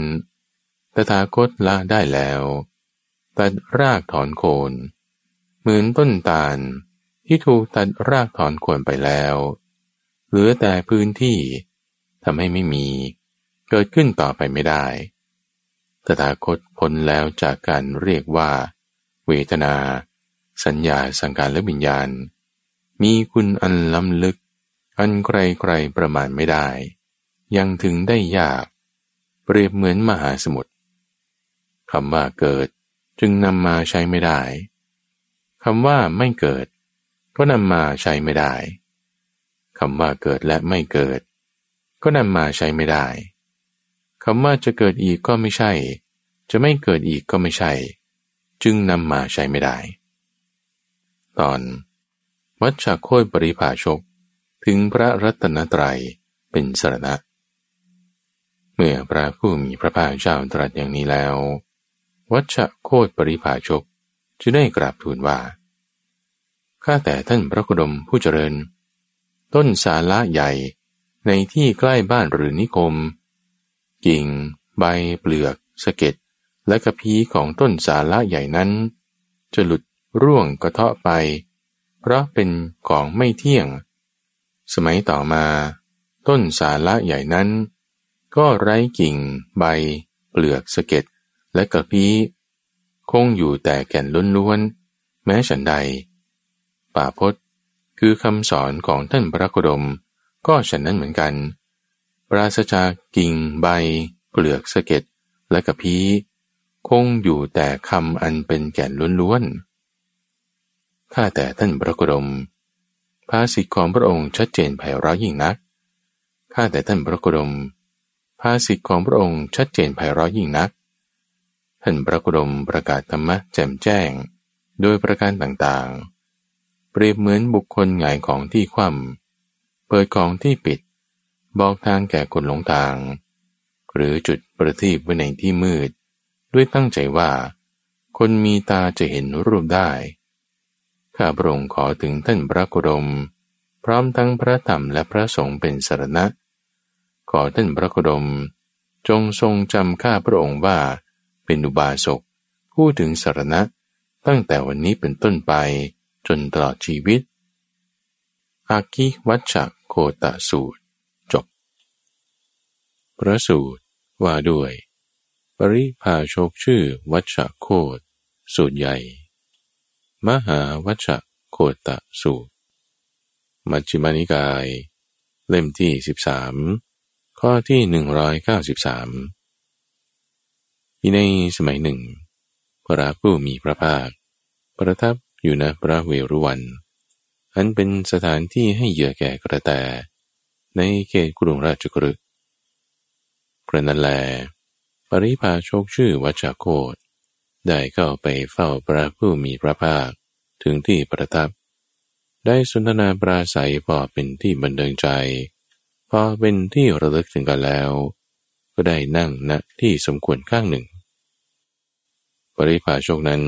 ตถาคตละได้แล้วตัดรากถอนโคนเหมือนต้นตาลที่ถูกตัดรากถอนโคนไปแล้ว เหลือแต่พื้นที่ทำให้ไม่มี เกิดขึ้นต่อไปไม่ได้ตถาคตพ้นแล้วจากการเรียกว่า เวทนา สัญญาสังการและวิญญาณ มีคุณอันล้ำลึก อันใครๆประมาณไม่ได้ ยังถึงได้ยาก เปรียบเหมือนมหาสมุทรคำว่าเกิดจึงนำมาใช้ไม่ได้คำว่าไม่เกิด ก็นำมาใช้ไม่ได้คำว่าเกิดและไม่เกิด ก็นำมาใช้ไม่ได้คำว่าจะเกิดอีกก็ไม่ใช่ จะไม่เกิดอีกก็ไม่ใช่ จึงนำมาใช้ไม่ได้ ตอนวัชชาโคยปริภาชกถึงพระรัตนตรัยเป็นสรณะ เมื่อพระผู้มีพระภาคเจ้าตรัสอย่างนี้แล้ว วัชโคตปริภาชกจะได้กราบทูลว่า ข้าแต่ท่านพระกุดมผู้เจริญ ต้นสาละใหญ่ในที่ใกล้บ้านหรือนิคม กิ่ง ใบเปลือก สะเก็ด และกระพีของต้นสาละใหญ่นั้น จะหลุดร่วงกระเทาะไป เพราะเป็นของไม่เที่ยง สมัยต่อมา ต้นสาละใหญ่นั้น ก็ไร้กิ่ง ใบ เปลือกสะเก็ดและกระพี้คงอยู่แต่แก่นล้วนๆ แม้ฉันใด ป่าพศคือคำสอนของท่านพระโคดม ก็ฉันนั้นเหมือนกัน ปราศจากกิ่งใบ เปลือกสะเก็ดและกระพี้ คงอยู่แต่คำอันเป็นแก่นล้วนๆ ข้าแต่ท่านพระโคดมภาษิตของพระองค์ชัดเจนไพเราะยิ่งนัก ข้าแต่ท่านพระโคดมภาษิตของพระองค์ชัดเจนไพเราะยิ่งนัก ท่านพระโคดมประกาศธรรมะแจ่มแจ้ง โดยประการต่างๆ เปรียบเหมือนบุคคลหงายของที่คว่ำเปิดของที่ปิด บอกทางแก่คนหลงทาง หรือจุดประทีปไว้ในที่มืด ด้วยตั้งใจว่า คนมีตาจะเห็นรูปได้ ข้าพระองค์ขอถึงท่านพระโคดม พร้อมทั้งพระธรรมและพระสงฆ์เป็นสารณะ ขอท่านพระโคดม จงทรงจำข้าพระองค์ว่า เป็นอุบาสกผู้ถึงสารณะตั้งแต่วันนี้เป็นต้นไปจนตลอดชีวิต อากิวัชโคตสูตร จบ พระสูตรว่าด้วย ปริพาโชคชื่อวัชโคตสูตรใหญ่ มหาวัชโคตะสูตร มัชฌิมานิกาย เล่มที่ 13 ข้อที่ 193ที่ในสมัยหนึ่ง พระผู้มีพระภาค ประทับอยู่ณพระเวรุวัน อันเป็นสถานที่ให้เหยื่อแก่กระแต ในเขตกรุงราชกฤห์กระนั้นแล ริพาโชคชื่อวัชโคตได้เข้าไปเฝ้าพระผู้มีพระภาคถึงที่ประทับ ได้สนทนาปราศัยพอเป็นที่บันเทิงใจ พอเป็นที่ระลึกถึงกันแล้ว ก็ได้นั่งณที่สมควรข้างหนึ่ง ปริภาชกนั้น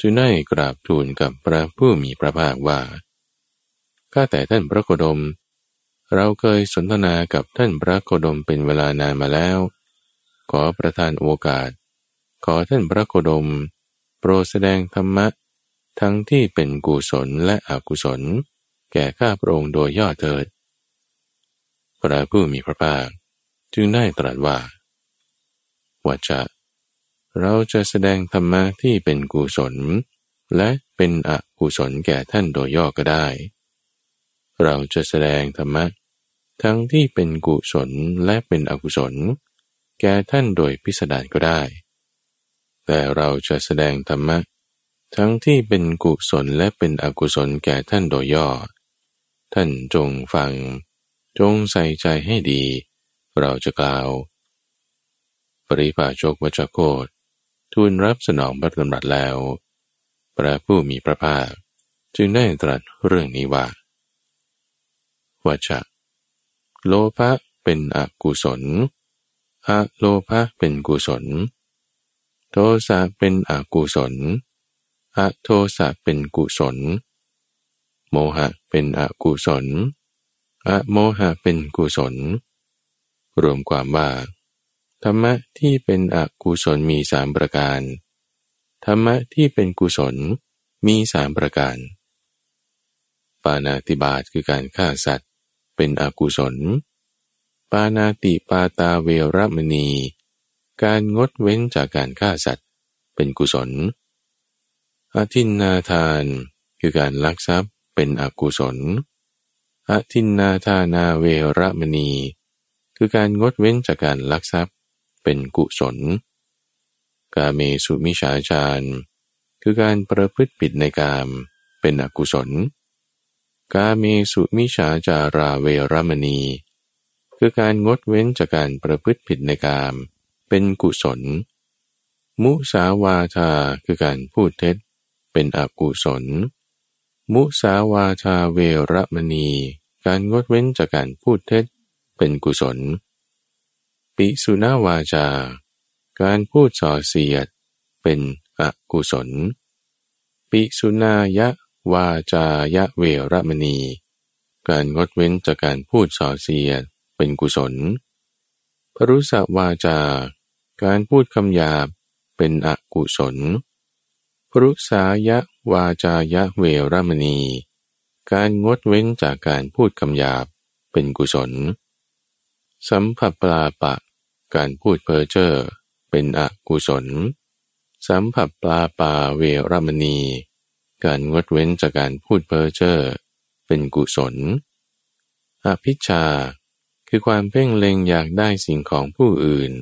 จึงได้กราบทูลกับพระผู้มีพระภาคว่า ข้าแต่ท่านพระโคดม เราเคยสนทนากับท่านพระโคดมเป็นเวลานานมาแล้ว ขอประทานโอกาส ขอท่านพระโคดม โปรดแสดงธรรมะ ทั้งที่เป็นกุศลและอกุศล แก่ข้าพระองค์โดยย่อเถิด พระผู้มีพระภาคจึงได้ตรัสว่าว่าจะเราจะแสดงธรรมะที่เป็นกุศล และเป็นอกุศลแก่ท่านโดยย่อก็ได้ เราจะแสดงธรรมะทั้งที่เป็นกุศลและเป็นอกุศล แก่ท่านโดยพิสดารก็ได้ แต่เราจะแสดงธรรมะ ทั้งที่เป็นกุศลและเป็นอกุศลแก่ท่านโดยย่อ ท่านจงฟัง จงใส่ใจให้ดี เราจะกล่าว ปริภาชกวจโคตทูลรับสนองพระดำรัสแล้ว พระผู้มีพระภาคจึงได้ตรัสเรื่องนี้ว่าวัชโลภะเป็นอกุศล อะโลภะเป็นกุศล โทสะเป็นอกุศลอะโทสะเป็นกุศล โมหะเป็นอกุศลอะโมหะเป็นกุศล รวมความว่า ธรรมะที่เป็นอกุศลมีสามประการ ธรรมะที่เป็นกุศลมีสามประการ ปานาติบาตคือการฆ่าสัตว์ เป็นอกุศล ปานาติปาตาเวรมณี การงดเว้นจากการฆ่าสัตว์ เป็นกุศล อาทินนาทานคือการลักทรัพย์เป็นอกุศลอาทินนาทานาเวรมณี คือการงดเว้นจากการลักทรัพย์เป็นกุศล กาเมสุมิชาจารคือการประพฤติผิดในกามเป็นอกุศล กาเมสุมิชาจาราเวรมณี คือการงดเว้นจากการประพฤติผิดในกาม เป็นกุศล มุสาวาทาคือการพูดเท็จ เป็นอกุศล มุสาวาทาเวรมณี การงดเว้นจากการพูดเท็จ เป็นกุศล ปิสุนาวาจา การพูดส่อเสียด เป็นอกุศล ปิสุนายะวาจายะเวรมณี การงดเว้นจากการพูดส่อเสียด เป็นกุศลพรุษวาจาการพูดคำหยาบเป็นอกุศลพรุษายะวาจายะเวรมณี การงดเว้นจากการพูดคำหยาบเป็นกุศล สัมผัสปลาปะ การพูดเพ้อเจ้อเป็นอกุศล สัมผัสปลาปาเวรมณี การงดเว้นจากการพูดเพ้อเจ้อเป็นกุศลอภิชา คือความเพ่งเล็งอยากได้สิ่งของผู้อื่น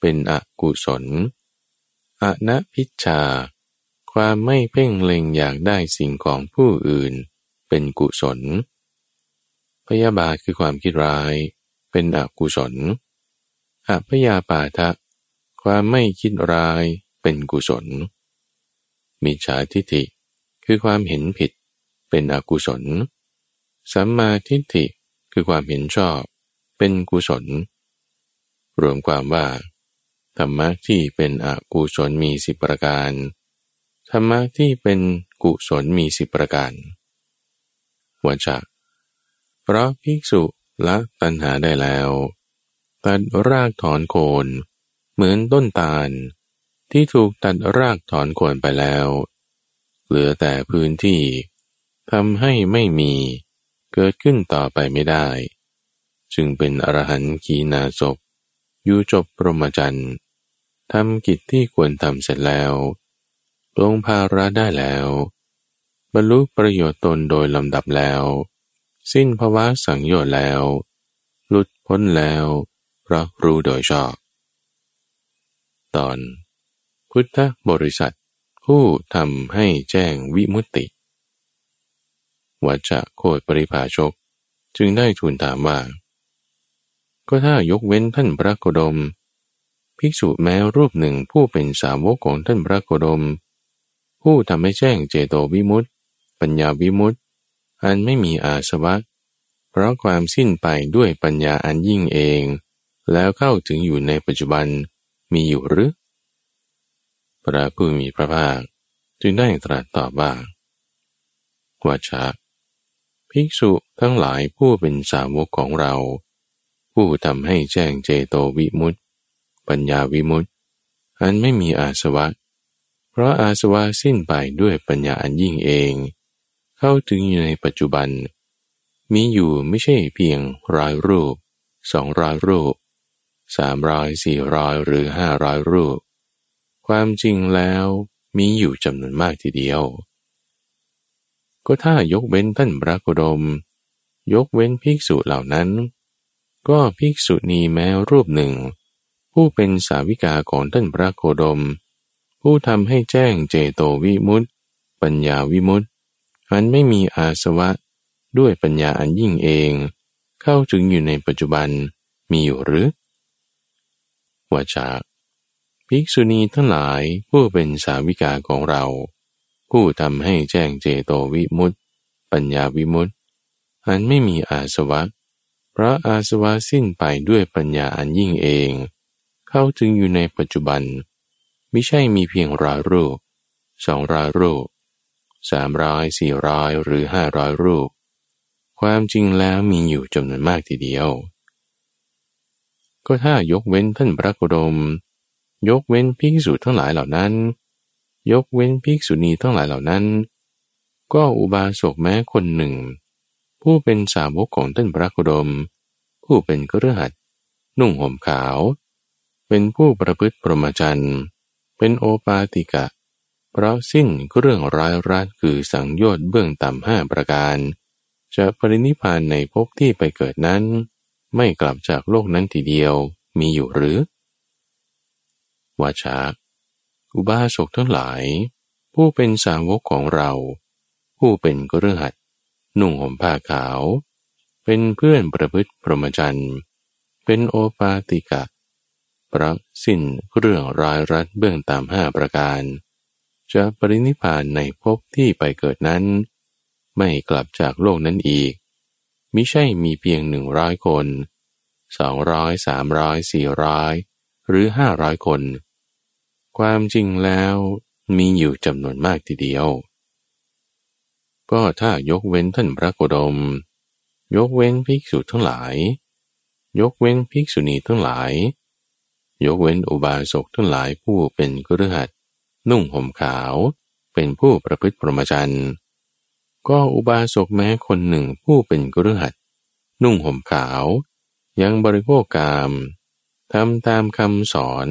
เป็นอกุศลอะนะพิชชา ความไม่เพ่งเล็งอยากได้สิ่งของผู้อื่น เป็นกุศล พยาบาทคือความคิดร้าย เป็นอกุศลอพยาปาทะ ความไม่คิดร้ายเป็นกุศลมิจฉาทิฏฐิ คือความเห็นผิด เป็นอกุศล สัมมาทิฏฐิคือความเห็นชอบ เป็นกุศล รวมความว่า ธรรมะที่เป็นอกุศลมีสิบประการ ธรรมะที่เป็นกุศลมีสิบประการวัจจะเพราะภิกษุละตัณหาได้แล้วตัดรากถอนโคนเหมือนต้นตาล ที่ถูกตัดรากถอนโคนไปแล้ว เหลือแต่พื้นที่ทำให้ไม่มี เกิดขึ้นต่อไปไม่ได้ จึงเป็นอรหันต์ขีนาศพอยู่จบปรมจันทร์ทำกิจที่ควรทำเสร็จแล้วลงภาระได้แล้ว บรรลุประโยชน์ตนโดยลำดับแล้ว สิ้นภาวะสังโยชน์แล้ว หลุดพ้นแล้วพระรู้โดยชอบ ตอน พุทธบริษัท ผู้ทำให้แจ้งวิมุตติวัจจะโคดปริภาชก จึงได้ทูลถามว่า ก็ถ้ายกเว้นท่านพระโคดม ภิกษุแม้รูปหนึ่งผู้เป็นสาวกของท่านพระโคดม ผู้ทำให้แจ้งเจโตวิมุตติ ปัญญาวิมุตติ อันไม่มีอาสวะ เพราะความสิ้นไปด้วยปัญญาอันยิ่งเอง แล้วเข้าถึงอยู่ในปัจจุบันมีอยู่หรือ พระผู้มีพระภาคจึงได้ตรัสตอบว่าว่าชาภิกษุทั้งหลายผู้เป็นสาวกของเรา ผู้ทำให้แจ้งเจโตวิมุตติ ปัญญาวิมุตติ อันไม่มีอาสวะ เพราะอาสวะสิ้นไปด้วยปัญญาอันยิ่งเอง เข้าถึงอยู่ในปัจจุบัน มีอยู่ไม่ใช่เพียงร้อยรูปสองร้อยรูปสามร้อยสี่ร้อยหรือห้าร้อยรูป ความจริงแล้วมีอยู่จำนวนมากทีเดียว ก็ถ้ายกเว้นท่านพระโคดม ยกเว้นภิกษุเหล่านั้น ก็ภิกษุณีแม้รูปหนึ่ง ผู้เป็นสาวิกาของท่านพระโคดม ผู้ทำให้แจ้งเจโตวิมุตติ ปัญญาวิมุตติอันไม่มีอาสวะด้วยปัญญาอันยิ่งเอง เข้าถึงอยู่ในปัจจุบันมีอยู่หรือว่าจากภิกษุณีทั้งหลายผู้เป็นสาวิกาของเรา ผู้ทำให้แจ้งเจโตวิมุตติ ปัญญาวิมุตติอันไม่มีอาสวะ พราะอาสวะสิ้นไปด้วยปัญญาอันยิ่งเอง เข้าถึงอยู่ในปัจจุบันไม่ใช่มีเพียงร้อยรูปสองร้อยรูปสามร้อยสี่ร้อยหรือห้าร้อยรูป ความจริงแล้วมีอยู่จำนวนมากทีเดียว ก็ถ้ายกเว้นท่านพระโคดม ยกเว้นภิกษุทั้งหลายเหล่านั้น ยกเว้นภิกษุณีทั้งหลายเหล่านั้น ก็อุบาสกแม้คนหนึ่ง ผู้เป็นสาวกของท่านพระโคดม ผู้เป็นกระหัดนุ่งห่มขาว เป็นผู้ประพฤติปรมจันเป็นโอปาติกะ เพราะสิ้นเรื่องร้ายรัดคือสังโยชน์เบื้องต่ำห้าประการ จะปรินิพานในภพที่ไปเกิดนั้น ไม่กลับจากโลกนั้นทีเดียวมีอยู่หรือวาชาอุบาสกทั้งหลาย ผู้เป็นสาวกของเรา ผู้เป็นกฤหัส นุ่งห่มผ้าขาว เป็นเพื่อนประพฤติพรหมจรรย์ เป็นโอปาติกะเพระสิ้นเรื่องรายรัดเบื้องตามห้าประการ จะปรินิพานในภพที่ไปเกิดนั้น ไม่กลับจากโลกนั้นอีกมิใช่มีเพียงหนึ่งร้อยคนสองร้อยสามร้อยสี่ร้อยหรือห้าร้อยคน ความจริงแล้วมีอยู่จำนวนมากทีเดียว ก็ถ้ายกเว้นท่านพระโคดม ยกเว้นภิกษุทั้งหลาย ยกเว้นภิกษุณีทั้งหลาย ยกเว้นอุบาสกทั้งหลายผู้เป็นกฤหัสนุ่งห่มขาว เป็นผู้ประพฤติพรหมจรรย์ก็อุบาสกแม้คนหนึ่งผู้เป็นกฤหัสนุ่งห่มขาว ยังบริโภคกามทำตามคำสอน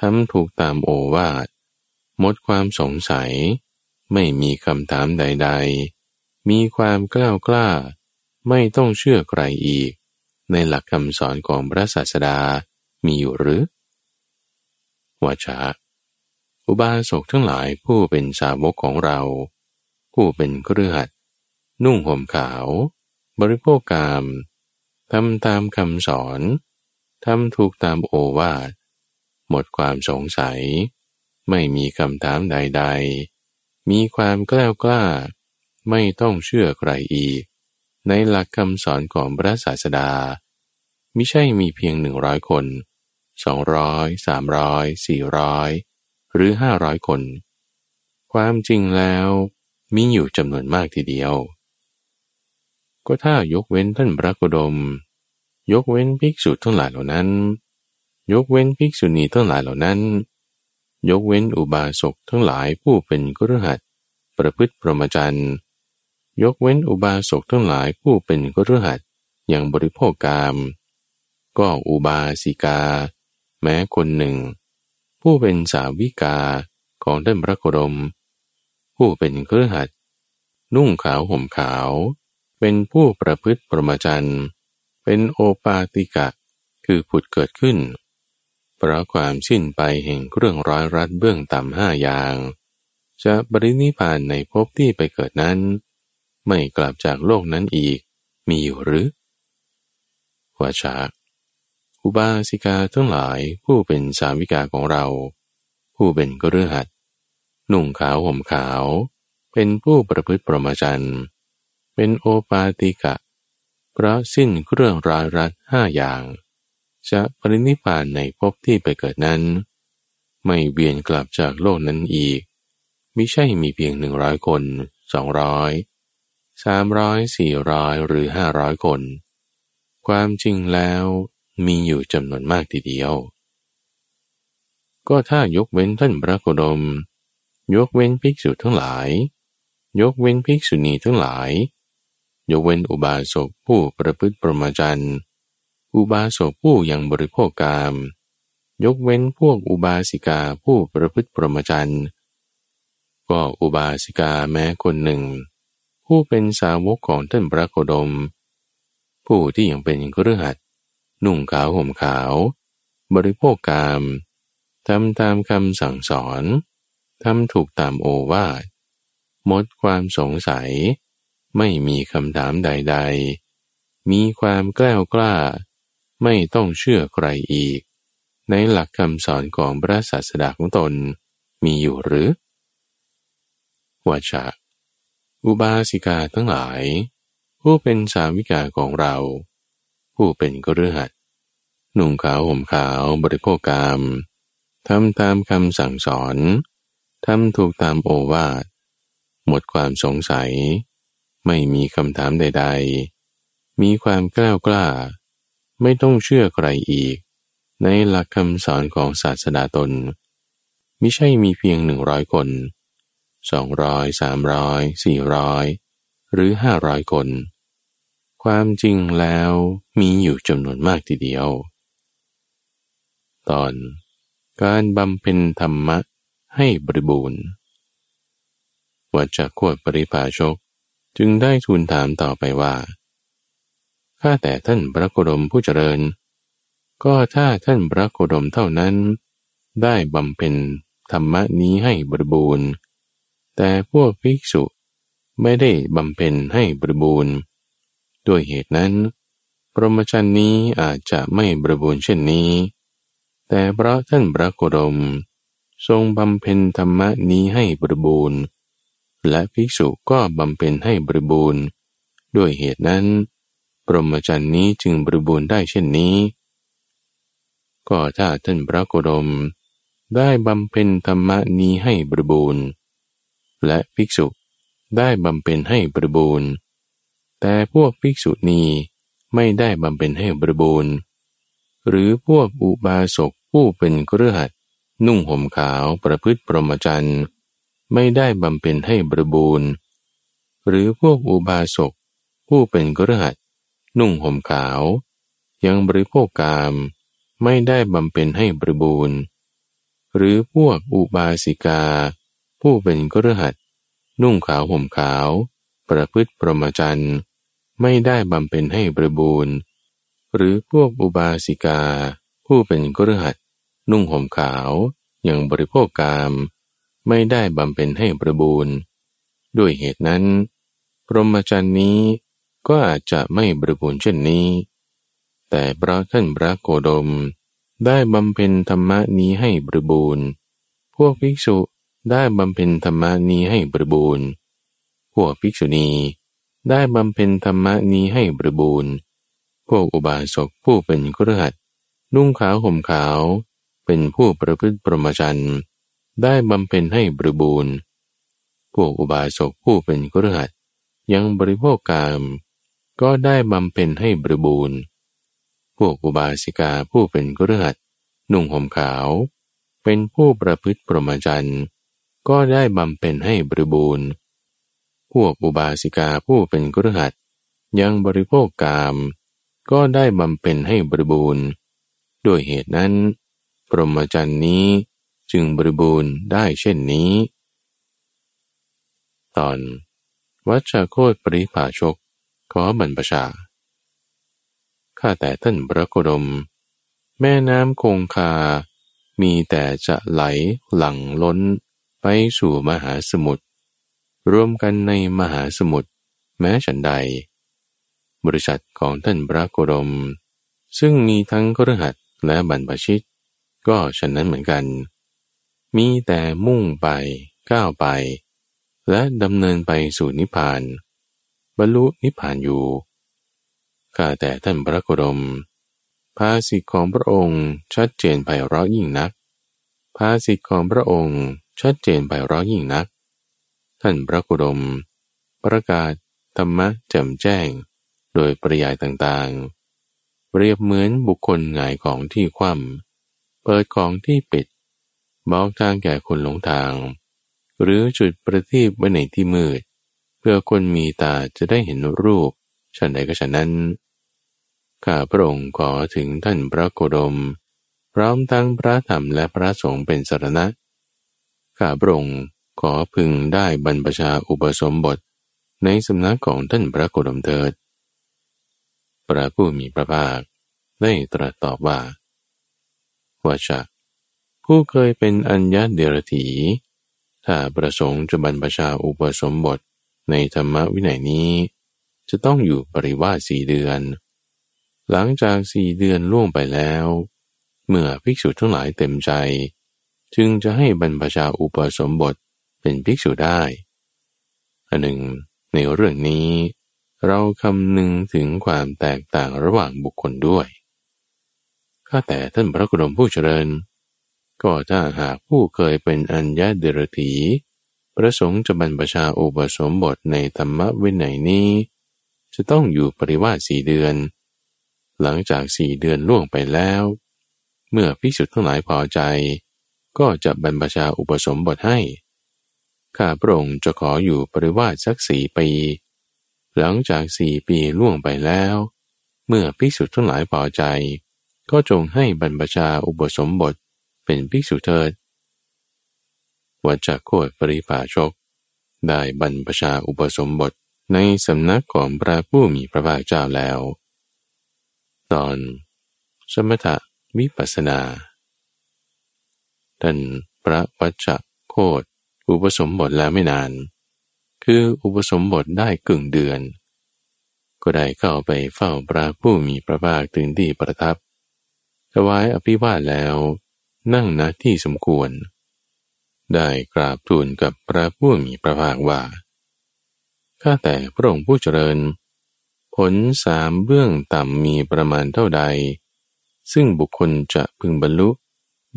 ทำถูกตามโอวาทหมดความสงสัย ไม่มีคำถามใด ๆ มีความกล้ากล้า ไม่ต้องเชื่อใครอีก ในหลักคำสอนของพระศาสดามีอยู่หรือวาชาอุบาสกทั้งหลายผู้เป็นสาวกของเรา ผู้เป็นเครือขัดนุ่งห่มขาว บริโภคกามทำตามคำสอนทำถูกตามโอวาท หมดความสงสัย ไม่มีคำถามใด ๆ มีความกล้ากล้า ไม่ต้องเชื่อใครอีก ในหลักคำสอนของพระศาสดามิใช่มีเพียงหนึ่งร้อยคนสองร้อยสามร้อยสี่ร้อยหรือห้าร้อยคน ความจริงแล้วมีอยู่จำนวนมากทีเดียว ก็ถ้ายกเว้นท่านพระโคดม ยกเว้นภิกษุทั้งหลายเหล่านั้น ยกเว้นภิกษุณีทั้งหลายเหล่านั้น ยกเว้นอุบาสกทั้งหลายผู้เป็นกฤหัสประพฤติพรหมจรรย์ยกเว้นอุบาสกทั้งหลายผู้เป็นกฤหัสอย่างบริโภคกาม ก็อุบาสิกา แม้คนหนึ่ง ผู้เป็นสาวิกาของท่านพระโคดม ผู้เป็นเครือขัดนุ่งขาวห่มขาว เป็นผู้ประพฤติประมาจันเป็นโอปาติกะ คือผุดเกิดขึ้น เพราะความสิ้นไปแห่งเครื่องร้อยรัดเบื้องต่ำห้าอย่าง จะบริณิพานในภพที่ไปเกิดนั้น ไม่กลับจากโลกนั้นอีก มีอยู่หรือวาชาอุบาสิกาทั้งหลายผู้เป็นสาวิกาของเรา ผู้เป็นกฤหัดนุ่งขาวห่มขาว เป็นผู้ประพฤติประมาจันเป็นโอปาติกะ เพราะสิ้นเครื่องรายรัดห้าอย่าง จะปรินิพานในภพที่ไปเกิดนั้น ไม่เวียนกลับจากโลกนั้นอีกมิใช่มีเพียงหนึ่งร้อยคนสองร้อยสามร้อยสี่ร้อยหรือห้าร้อยคน ความจริงแล้วมีอยู่จำนวนมากทีเดียว ก็ถ้ายกเว้นท่านพระโคดม ยกเว้นภิกษุทั้งหลาย ยกเว้นภิกษุณีทั้งหลาย ยกเว้นอุบาสกผู้ประพฤติประมาจัน อุบาสกผู้ยังบริโภคกาม ยกเว้นพวกอุบาสิกาผู้ประพฤติปรมจันทร์ก็อุบาสิกาแม้คนหนึ่ง ผู้เป็นสาวกของท่านพระโคดม ผู้ที่ยังเป็นกฤหัสนุ่งขาวห่มขาว บริโภคกามทำตามคำสั่งสอนทำถูกตามโอวาทหมดความสงสัย ไม่มีคำถามใด ๆ มีความกล้ากล้า ไม่ต้องเชื่อใครอีก ในหลักคำสอนของพระศาสดาของตนมีอยู่หรือวาชาอุบาสิกาทั้งหลาย ผู้เป็นสาวิกาของเรา ผู้เป็นกฤหัสนุ่งขาวห่มขาวบริโภคกรรมทำตามคำสั่งสอน ทำถูกตามโอวาท หมดความสงสัย ไม่มีคำถามใด ๆ มีความกล้ากล้า ไม่ต้องเชื่อใครอีก ในหลักคำสอนของศาสดาตนมิใช่มีเพียงหนึ่งร้อยคนสองร้อยสามร้อยสี่ร้อยหรือห้าร้อยคน ความจริงแล้วมีอยู่จำนวนมากทีเดียว ตอนการบำเพ็ญธรรมะให้บริบูรณ์วัจขวดปริภาชกจึงได้ทูลถามต่อไปว่า ข้าแต่ท่านพระโคดมผู้เจริญ ก็ถ้าท่านพระโคดมเท่านั้น ได้บำเพ็ญธรรมนี้ให้บริบูรณ์ แต่พวกภิกษุไม่ได้บำเพ็ญให้บริบูรณ์ด้วยเหตุนั้นพรหมจรรย์นี้อาจจะไม่บริบูรณ์เช่นนี้ แต่เพราะท่านพระโคดม ทรงบำเพ็ญธรรมนี้ให้บริบูรณ์ และภิกษุก็บำเพ็ญให้บริบูรณ์ ด้วยเหตุนั้น รหมจรรย์นี้จึงบริบูรณ์ได้เช่นนี้ ก็ถ้าท่านพระโคดม ได้บำเพ็ญธรรมนี้ให้บริบูรณ์ และภิกษุได้บำเพ็ญให้บริบูรณ์ แต่พวกภิกษุณีไม่ได้บำเพ็ญให้บริบูรณ์ หรือพวกอุบาสกผู้เป็นเครือขัดนุ่งห่มขาวประพฤติปรมจันทร์ ไม่ได้บำเพ็ญให้บริบูรณ์ หรือพวกอุบาสกผู้เป็นเครือขัด นุ่งห่มขาว ยังบริโภคกาม ไม่ได้บำเพ็ญให้บริบูรณ์ หรือพวกอุบาสิกา ผู้เป็นเครือขัดนุ่งขาวห่มขาว ประพฤติปรมจันทร์ไม่ได้บำเพ็ญให้บริบูรณ์ หรือพวกอุบาสิกา ผู้เป็นกฤหัสนุ่งห่มขาวยังบริโภคกาม ไม่ได้บำเพ็ญให้ประบูรณ์ ด้วยเหตุนั้น พรหมจรรย์นี้ ก็อาจจะไม่บริบูรณ์เช่นนี้ แต่พระท่านพระโคดม ได้บำเพ็ญธรรมนี้ให้บริบูรณ์ พวกภิกษุได้บำเพ็ญธรรมนี้ให้บริบูรณ์ พวกภิกษุณีได้บำเพ็ญธรรมนี้ให้บริบูรณ์ พวกอุบาสกผู้เป็นกระหัดนุ่งขาวห่มขาว เป็นผู้ประพฤติปรมจันได้บำเพ็ญให้บริบูรณ์ พวกอุบาสกผู้เป็นกระหัดยังบริโภคกาม ก็ได้บำเพ็ญให้บริบูรณ์ พวกอุบาสิกาผู้เป็นกระหัดนุ่งห่มขาว เป็นผู้ประพฤติปรมจันทร์ ก็ได้บำเพ็ญให้บริบูรณ์ พวกอุบาสิกาผู้เป็นกระหัดยังบริโภคกาม ก็ได้บำเพ็ญให้บริบูรณ์ ด้วยเหตุนั้น ปรมจันทร์นี้จึงบริบูรณ์ได้เช่นนี้ ตอน วัชโคตปริภาชก ขอบรรพชา ข้าแต่ท่านพระโคดม แม่น้ำคงคา มีแต่จะไหลหลั่งล้นไปสู่มหาสมุทรรวมกันในมหาสมุทรแม้ฉันใด บริษัทของท่านพระโคดม ซึ่งมีทั้งกระหัตและบรรพชิต ก็ฉะนั้นเหมือนกัน มีแต่มุ่งไปก้าวไป และดำเนินไปสู่นิพพาน บรรลุนิพพานอยู่ข้าแต่ท่านพระโคดมภาษิตของพระองค์ชัดเจนไพเราะยิ่งนัก ภาษิตของพระองค์ชัดเจนไพเราะยิ่งนัก ท่านพระโคดมประกาศธรรมะแจ่มแจ้ง โดยปริยายต่างๆ เปรียบเหมือนบุคคลหงายของที่คว่ำเปิดของที่ปิด บอกทางแก่คนหลงทาง หรือจุดประทีปไว้ในที่มืด เพื่อคนมีตาจะได้เห็นรูปฉันใดก็ฉันนั้น ข้าพระองค์ขอถึงท่านพระโคดม พร้อมทั้งพระธรรมและพระสงฆ์เป็นสารณะ ข้าพระองค์ขอพึงได้บรรพชาอุปสมบทในสำนักของท่านพระโคดมเถิด พระผู้มีพระภาคได้ตรัสตอบว่าว่าจะผู้เคยเป็นอัญญาเดรถีถ้าประสงค์จะบรรพชาอุปสมบท ในธรรมวินัยนี้ จะต้องอยู่ปริวาสสี่เดือน หลังจากสี่เดือนล่วงไปแล้ว เมื่อภิกษุทั้งหลายเต็มใจ จึงจะให้บรรพชาอุปสมบทเป็นภิกษุได้อันหนึ่ง ในเรื่องนี้ เราคำนึงถึงความแตกต่างระหว่างบุคคลด้วยข้าแต่ท่านพระกุฎมผู้เจริญ ก็ถ้าหากผู้เคยเป็นอัญญาเดรถี ประสงค์จะบรรพชาอุปสมบทในธรรมวินัยนี้ จะต้องอยู่ปริวาสสี่เดือน หลังจากสี่เดือนล่วงไปแล้ว เมื่อพิสุทธ์ทั้งหลายพอใจ ก็จะบรรพชาอุปสมบทให้ ข้าพระองค์จะขออยู่ปริวาสสักสี่ปี หลังจากสี่ปีล่วงไปแล้ว เมื่อภิกษุทั้งหลายพอใจ ก็จงให้บรรพชาอุปสมบทเป็นภิกษุเถิด วัจโคตปริภาชก ได้บรรพชาอุปสมบทในสำนักของพระผู้มีพระภาคเจ้าแล้ว ตอน สมถะวิปัสนาท่านพระวัจโคตอุปสมบทแล้วไม่นาน คืออุปสมบทได้กึ่งเดือน ก็ได้เข้าไปเฝ้าพระผู้มีพระภาคถึงที่ประทับถวายอภิวาทแล้ว นั่งณที่สมควร ได้กราบทูลกับพระผู้มีพระภาคว่า ข้าแต่พระองค์ผู้เจริญ ผลสามเบื้องต่ำมีประมาณเท่าใด ซึ่งบุคคลจะพึงบรรลุ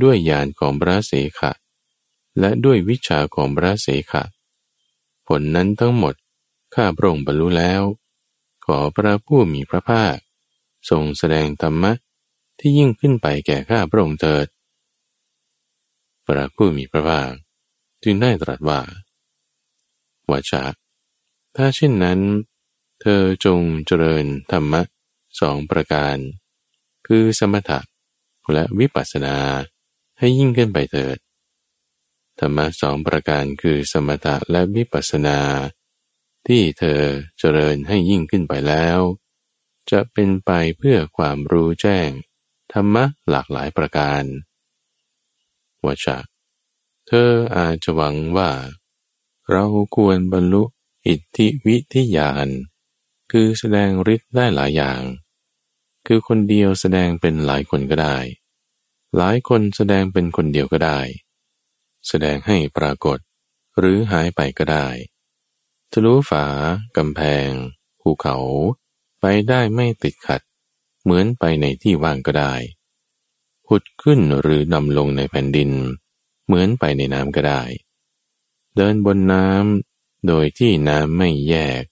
ด้วยญาณของพระเสขะ และด้วยวิชาของพระเสขะ ผลนั้นทั้งหมดข้าพระองค์บรรลุแล้ว ขอพระผู้มีพระภาค ทรงแสดงธรรมะที่ยิ่งขึ้นไปแก่ข้าพระองค์เถิด พระผู้มีพระภาค จึงได้ตรัสว่าวาจะถ้าเช่นนั้น เธอจงเจริญธรรมะสองประการ คือสมถะและวิปัสสนาให้ยิ่งขึ้นไปเถิด ธรรมะสองประการคือสมถะและวิปัสสนา ที่เธอเจริญให้ยิ่งขึ้นไปแล้ว จะเป็นไปเพื่อความรู้แจ้ง ธรรมะหลากหลายประการวชะ เธออาจจะหวังว่า เราควรบรรลุอิทธิวิทยาน คือแสดงฤทธิ์ได้หลายอย่าง คือคนเดียวแสดงเป็นหลายคนก็ได้ หลายคนแสดงเป็นคนเดียวก็ได้ แสดงให้ปรากฏหรือหายไปก็ได้ทะลุฝากำแพง ภูเขา ไปได้ไม่ติดขัด เหมือนไปในที่ว่างก็ได้ผุดขึ้นหรือนำลงในแผ่นดิน เหมือนไปในน้ำก็ได้ เดินบนน้ำโดยที่น้ำไม่แยก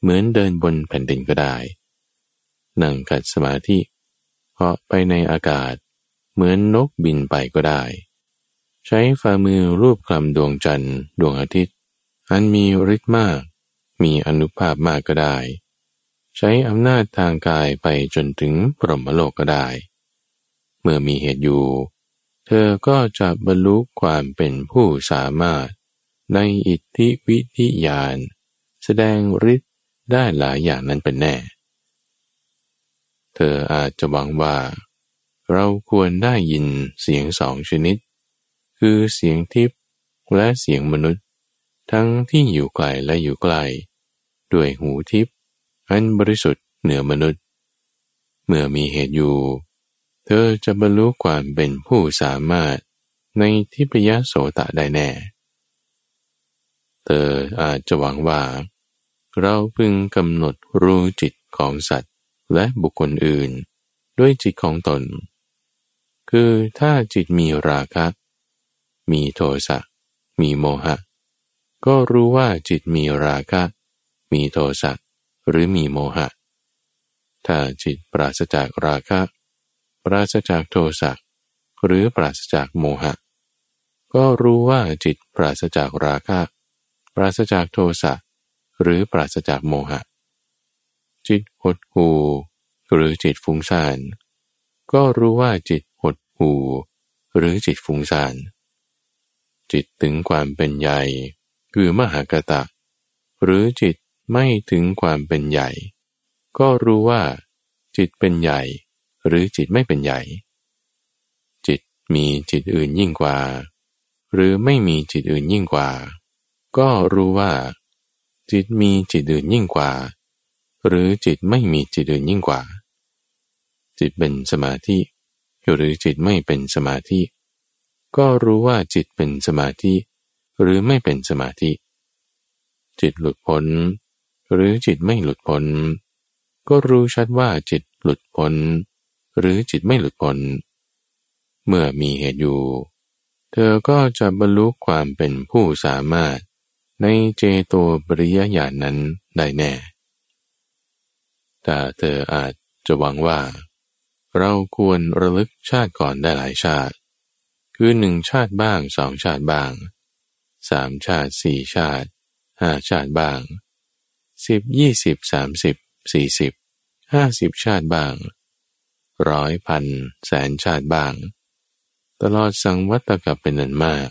เหมือนเดินบนแผ่นดินก็ได้ นั่งขัดสมาธิเหาะไปในอากาศ เหมือนนกบินไปก็ได้ ใช้ฝ่ามือรูปคลำดวงจันทร์ดวงอาทิตย์ อันมีฤทธิ์มาก มีอนุภาพมากก็ได้ ใช้อำนาจทางกายไปจนถึงปรมโลกก็ได้ เมื่อมีเหตุอยู่ เธอก็จะบรรลุความเป็นผู้สามารถ ในอิทธิวิธิญาณแสดงฤทธิ์ได้หลายอย่างนั้นเป็นแน่ เธออาจจะหวังว่า เราควรได้ยินเสียงสองชนิด คือเสียงทิพย์และเสียงมนุษย์ ทั้งที่อยู่ไกลและอยู่ใกล้ด้วยหูทิพย์อันบริสุทธิ์เหนือมนุษย์ เมื่อมีเหตุอยู่ เธอจะบรรลุความเป็นผู้สามารถในทิพยโสตะได้แน่ เธออาจจะหวังว่า เราพึงกำหนดรู้จิตของสัตว์และบุคคลอื่น ด้วยจิตของตน คือถ้าจิตมีราคะ มีโทสะ มีโมหะ ก็รู้ว่าจิตมีราคะ มีโทสะ หรือมีโมหะ ถ้าจิตปราศจากราคะ ปราศจากโทสะหรือปราศจากโมหะ ก็รู้ว่าจิตปราศจากราคะ ปราศจากโทสะหรือปราศจากโมหะ จิตหดหูหรือจิตฟุ้งซ่านก็รู้ว่าจิตหดหูหรือจิตฟุ้งซ่านจิตถึงความเป็นใหญ่ คือมหากตะ หรือจิตไม่ถึงความเป็นใหญ่ ก็รู้ว่า จิตเป็นใหญ่ หรือจิตไม่เป็นใหญ่ จิตมีจิตอื่นยิ่งกว่า หรือไม่มีจิตอื่นยิ่งกว่า ก็รู้ว่า จิตมีจิตอื่นยิ่งกว่า หรือจิตไม่มีจิตอื่นยิ่งกว่า จิตเป็นสมาธิหรือจิตไม่เป็นสมาธิ ก็รู้ว่าจิตเป็นสมาธิ หรือไม่เป็นสมาธิ จิตหลุดพ้น หรือจิตไม่หลุดพ้น ก็รู้ชัดว่าจิตหลุดพ้น หรือจิตไม่หลุดพ้นเมื่อมีเหตุอยู่ เธอก็จะบรรลุความเป็นผู้สามารถในเจโตปริยญาณนนั้นได้แน่ แต่เธออาจจะหวังว่า เราควรระลึกชาติก่อนได้หลายชาติ คือหนึ่งชาติบ้างสองชาติบ้างสามชาติสี่ชาติห้าชาติบ้างสิบยี่สิบสามสิบสี่สิบห้าสิบชาติบ้าง ร้อยพันแสนชาติบ้าง ตลอดสังวัตกับเป็นนันมาก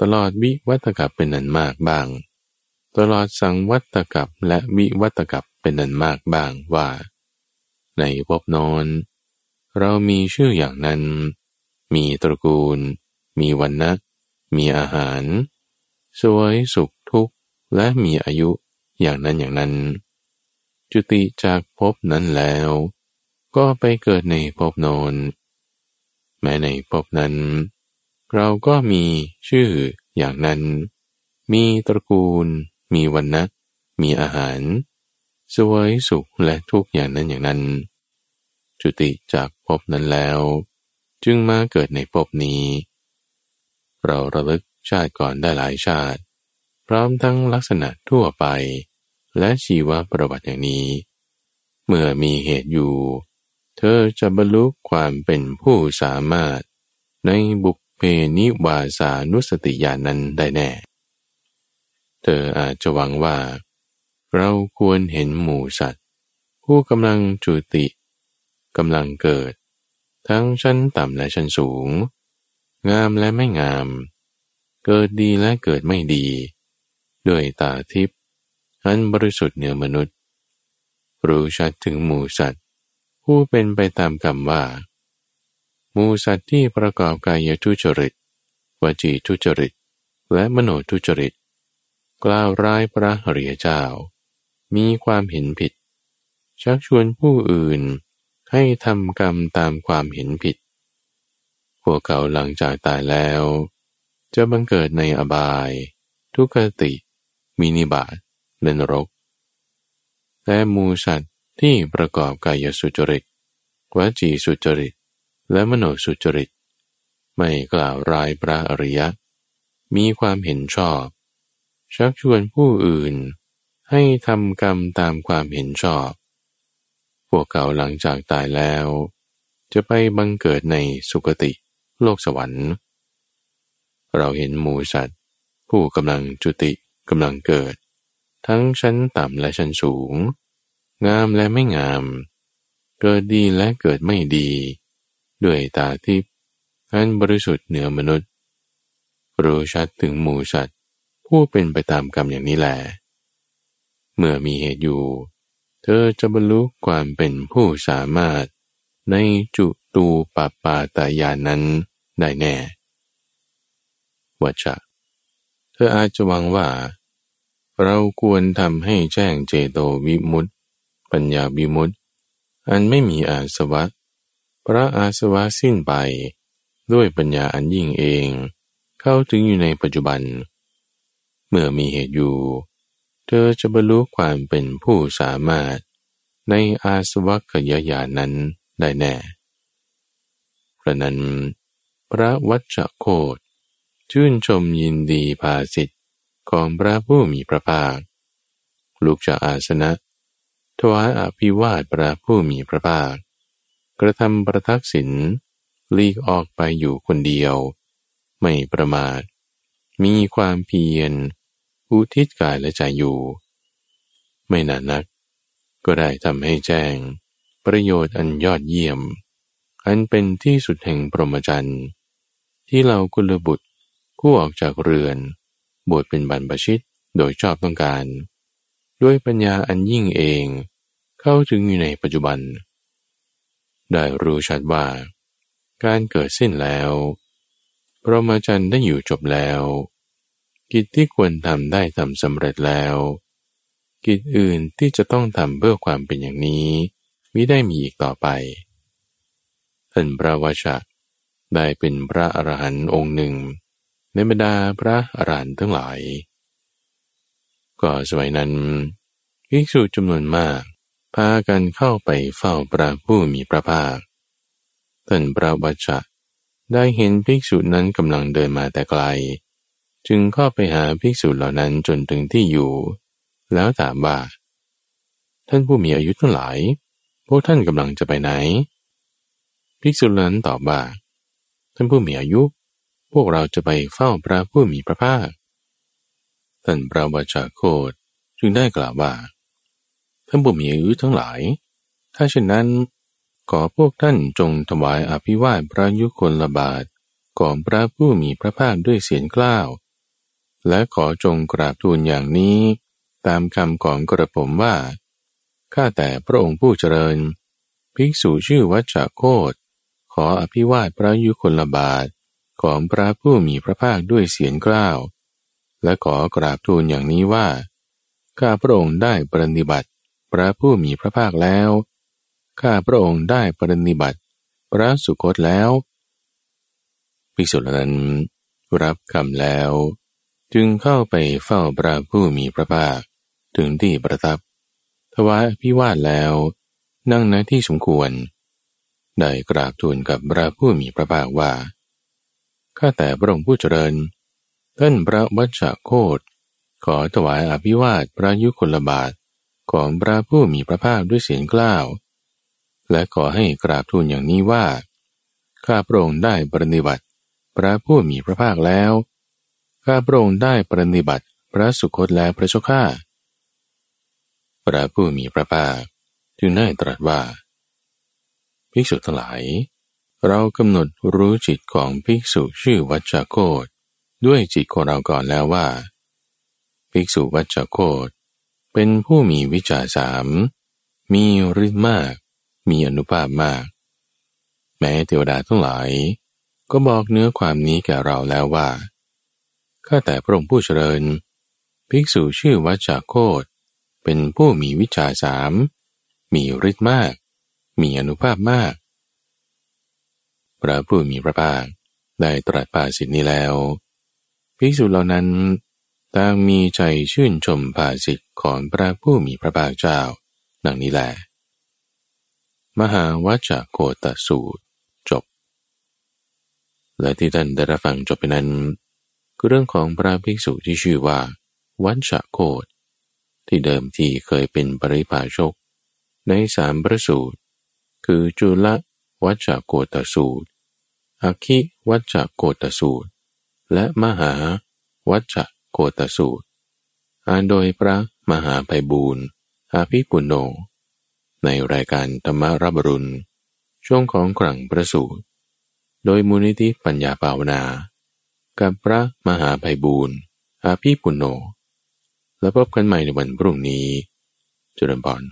ตลอดวิวัตกับเป็นนันมากบ้าง ตลอดสังวัตกับและวิวัตกับเป็นนันมากบ้างว่า ในภพนอน เรามีชื่ออย่างนั้น มีตระกูล มีวันนะมีอาหาร สวยสุขทุกข์และมีอายุอย่างนั้นอย่างนั้น จุติจากภพนั้นแล้ว ก็ไปเกิดในภพนนแม้ในภพนั้น เราก็มีชื่ออย่างนั้น มีตระกูล มีวันนะมีอาหารสวยสุขและทุกอย่างนั้นอย่างนั้น จุติจากภพนั้นแล้ว จึงมาเกิดในภพนี้ เราระลึกชาติก่อนได้หลายชาติ พร้อมทั้งลักษณะทั่วไป และชีวประวัติอย่างนี้ เมื่อมีเหตุอยู่ ธอจะบรรลุความเป็นผู้สามารถ ในบุพเพนิวาสานุสติญาณนั้นได้แน่ เธออาจจะหวังว่า เราควรเห็นหมูสัตว์ ผู้กำลังจุติกำลังเกิด ทั้งชั้นต่ำและชั้นสูง งามและไม่งาม เกิดดีและเกิดไม่ดี ด้วยตาทิพย์อันบริสุทธิ์เหนือมนุษย์ รู้ชัดถึงหมูสัตว์ ผู้เป็นไปตามกรรมว่า มูสัตว์ที่ประกอบกายทุจริต วจีทุจริต และมโนทุจริต กล่าวร้ายพระหริยเจ้า มีความเห็นผิด ชักชวนผู้อื่นให้ทำกรรมตามความเห็นผิด พวกเขาหลังจากตายแล้ว จะบังเกิดในอบาย ทุกติ มินิบาตในนรก และมูสัตว ที่ประกอบกายสุจริตวจีสุจริต และมโนสุจริต ไม่กล่าวร้ายพระอริยะ มีความเห็นชอบ ชักชวนผู้อื่น ให้ทำกรรมตามความเห็นชอบ พวกเขาหลังจากตายแล้ว จะไปบังเกิดในสุคติโลกสวรรค์ เราเห็นหมูสัตว์ ผู้กำลังจุติกำลังเกิด ทั้งชั้นต่ำและชั้นสูง งามและไม่งาม เกิดดีและเกิดไม่ดี ด้วยตาทิพย์อันบริสุทธิ์เหนือมนุษย์ รู้ชัดถึงหมูสัตว์ ผู้เป็นไปตามกรรมอย่างนี้แหละเมื่อมีเหตุอยู่ เธอจะบรรลุความเป็นผู้สามารถในจุตูปปาตายานั้นได้แน่วัชะเธออาจจะหวังว่า เราควรทำให้แจ้งเจโตวิมุตต ปัญญาวิมุตอันไม่มีอาสวะ พระอาสวะสิ้นไป ด้วยปัญญาอันยิ่งเอง เข้าถึงอยู่ในปัจจุบัน เมื่อมีเหตุอยู่ เธอจะบรรลุความเป็นผู้สามารถ ในอาสวะขยายานั้นได้แน่พระนั้น พระวัชโคตชื่นชมยินดีภาสิทธิ์ของพระผู้มีพระภาคลูกจากอาสนะ ถวายอภิวาทพระผู้มีพระภาค กระทำประทักษิณลีกออกไปอยู่คนเดียว ไม่ประมาท มีความเพียร อุทิศกายและใจอยู่ ไม่นานนัก ก็ได้ทำให้แจ้ง ประโยชน์อันยอดเยี่ยม อันเป็นที่สุดแห่งพรหมจรรย์ที่เรากุลบุตรผู้ออกจากเรือน บวชเป็นบรรพชิตโดยชอบต้องการ ด้วยปัญญาอันยิ่งเอง เข้าถึงอยู่ในปัจจุบัน ได้รู้ชัดว่า การเกิดสิ้นแล้วพระมาจันได้อยู่จบแล้ว กิจที่ควรทำได้ทำสำเร็จแล้ว กิจอื่นที่จะต้องทำเพื่อความเป็นอย่างนี้มิได้มีอีกต่อไปท่านพระวชะได้เป็นพระอรหันต์องค์หนึ่ง ในบรรดาพระอรหันต์ทั้งหลาย ก็สมัยนั้นภิกษุจำนวนมาก พากันเข้าไปเฝ้าพระผู้มีพระภาคท่านพระวัชะได้เห็นภิกษุนั้นกำลังเดินมาแต่ไกล จึงเข้าไปหาภิกษุเหล่านั้นจนถึงที่อยู่ แล้วถามว่า ท่านผู้มีอายุทั้งหลาย พวกท่านกำลังจะไปไหน ภิกษุนั้นตอบว่า ท่านผู้มีอายุ พวกเราจะไปเฝ้าพระผู้มีพระภาค ท่านพระวชาโคดจึงได้กล่าวว่า ท่านผู้มีอายุทั้งหลาย ถ้าเช่นนั้น ขอพวกท่านจงถวายอภิวาทพระยุคลบาทก่อนพระผู้มีพระภาคด้วยเสียงกล้าว และขอจงกราบทูลอย่างนี้ ตามคำของกระผมว่า ข้าแต่พระองค์ผู้เจริญ ภิกษุชื่อวัชโคตขออภิวาทพระยุคลบาทของพระผู้มีพระภาคด้วยเสียงกล้าว และขอกราบทูลอย่างนี้ว่า ข้าพระองค์ได้ปฏิบัติ พระผู้มีพระภาคแล้ว ข้าพระองค์ได้ปรนิบัติ พระสุคตแล้วภิกษุนั้นรับคำแล้ว จึงเข้าไปเฝ้าพระผู้มีพระภาค ถึงที่ประทับ ถวายพิวาทแล้ว นั่งในที่สมควร ได้กราบทูลกับพระผู้มีพระภาคว่า ข้าแต่พระองค์ผู้เจริญ ท่านพระวัชโคตขอถวายอภิวาทพระยุคลบาท ของพระผู้มีพระภาคด้วยเสียงกล้าว และขอให้กราบทูลอย่างนี้ว่า ข้าพระองค์ได้ปฏิบัติพระผู้มีพระภาคแล้ว ข้าพระองค์ได้ปฏิบัติพระสุคตและพระเจ้าข้าพระผู้มีพระภาคจึงได้ตรัสว่า ภิกษุทั้งหลาย เรากำหนดรู้จิตของภิกษุชื่อวัชโคตด้วยจิตของเราก่อนแล้วว่า ภิกษุวัชโคต เป็นผู้มีวิชาสาม มีฤทธิ์มาก มีอนุภาพมาก แม้เทวดาทั้งหลาย ก็บอกเนื้อความนี้แก่เราแล้วว่า ข้าแต่พระองค์ผู้เจริญ ภิกษุชื่อวัจาโคตเป็นผู้มีวิชาสาม มีฤทธิ์มาก มีอนุภาพมาก พระผู้มีพระภาคได้ตรัสภาสิทธินี้แล้ว ภิกษุเหล่านั้น ต่างมีใจชื่นชมภาสิทธิ์ของพระผู้มีพระภาคเจ้า ดังนี้แหละมหาวัจโคตสูตร จบ และที่ท่านได้รับฟังจบไปนั้นคือเรื่องของพระภิกษุที่ชื่อว่า วัชโคตที่เดิมทีเคยเป็นปริภาชก ในสามพระสูตร คือจุลวัชโกตสูตรอคิวัชโกตสูตร และมหาวัช โคตสูตร อ่านโดยพระมหาไพบูรณ์อาภิปุโน ในรายการธรรมรับรุณ ช่วงของกลั่งประสูตร โดยมูลนิธิปัญญาภาวนา กับพระมหาไพบูรณ์อาภีปุโน แล้วพบกันใหม่ในวันพรุ่งนี้จุลบอน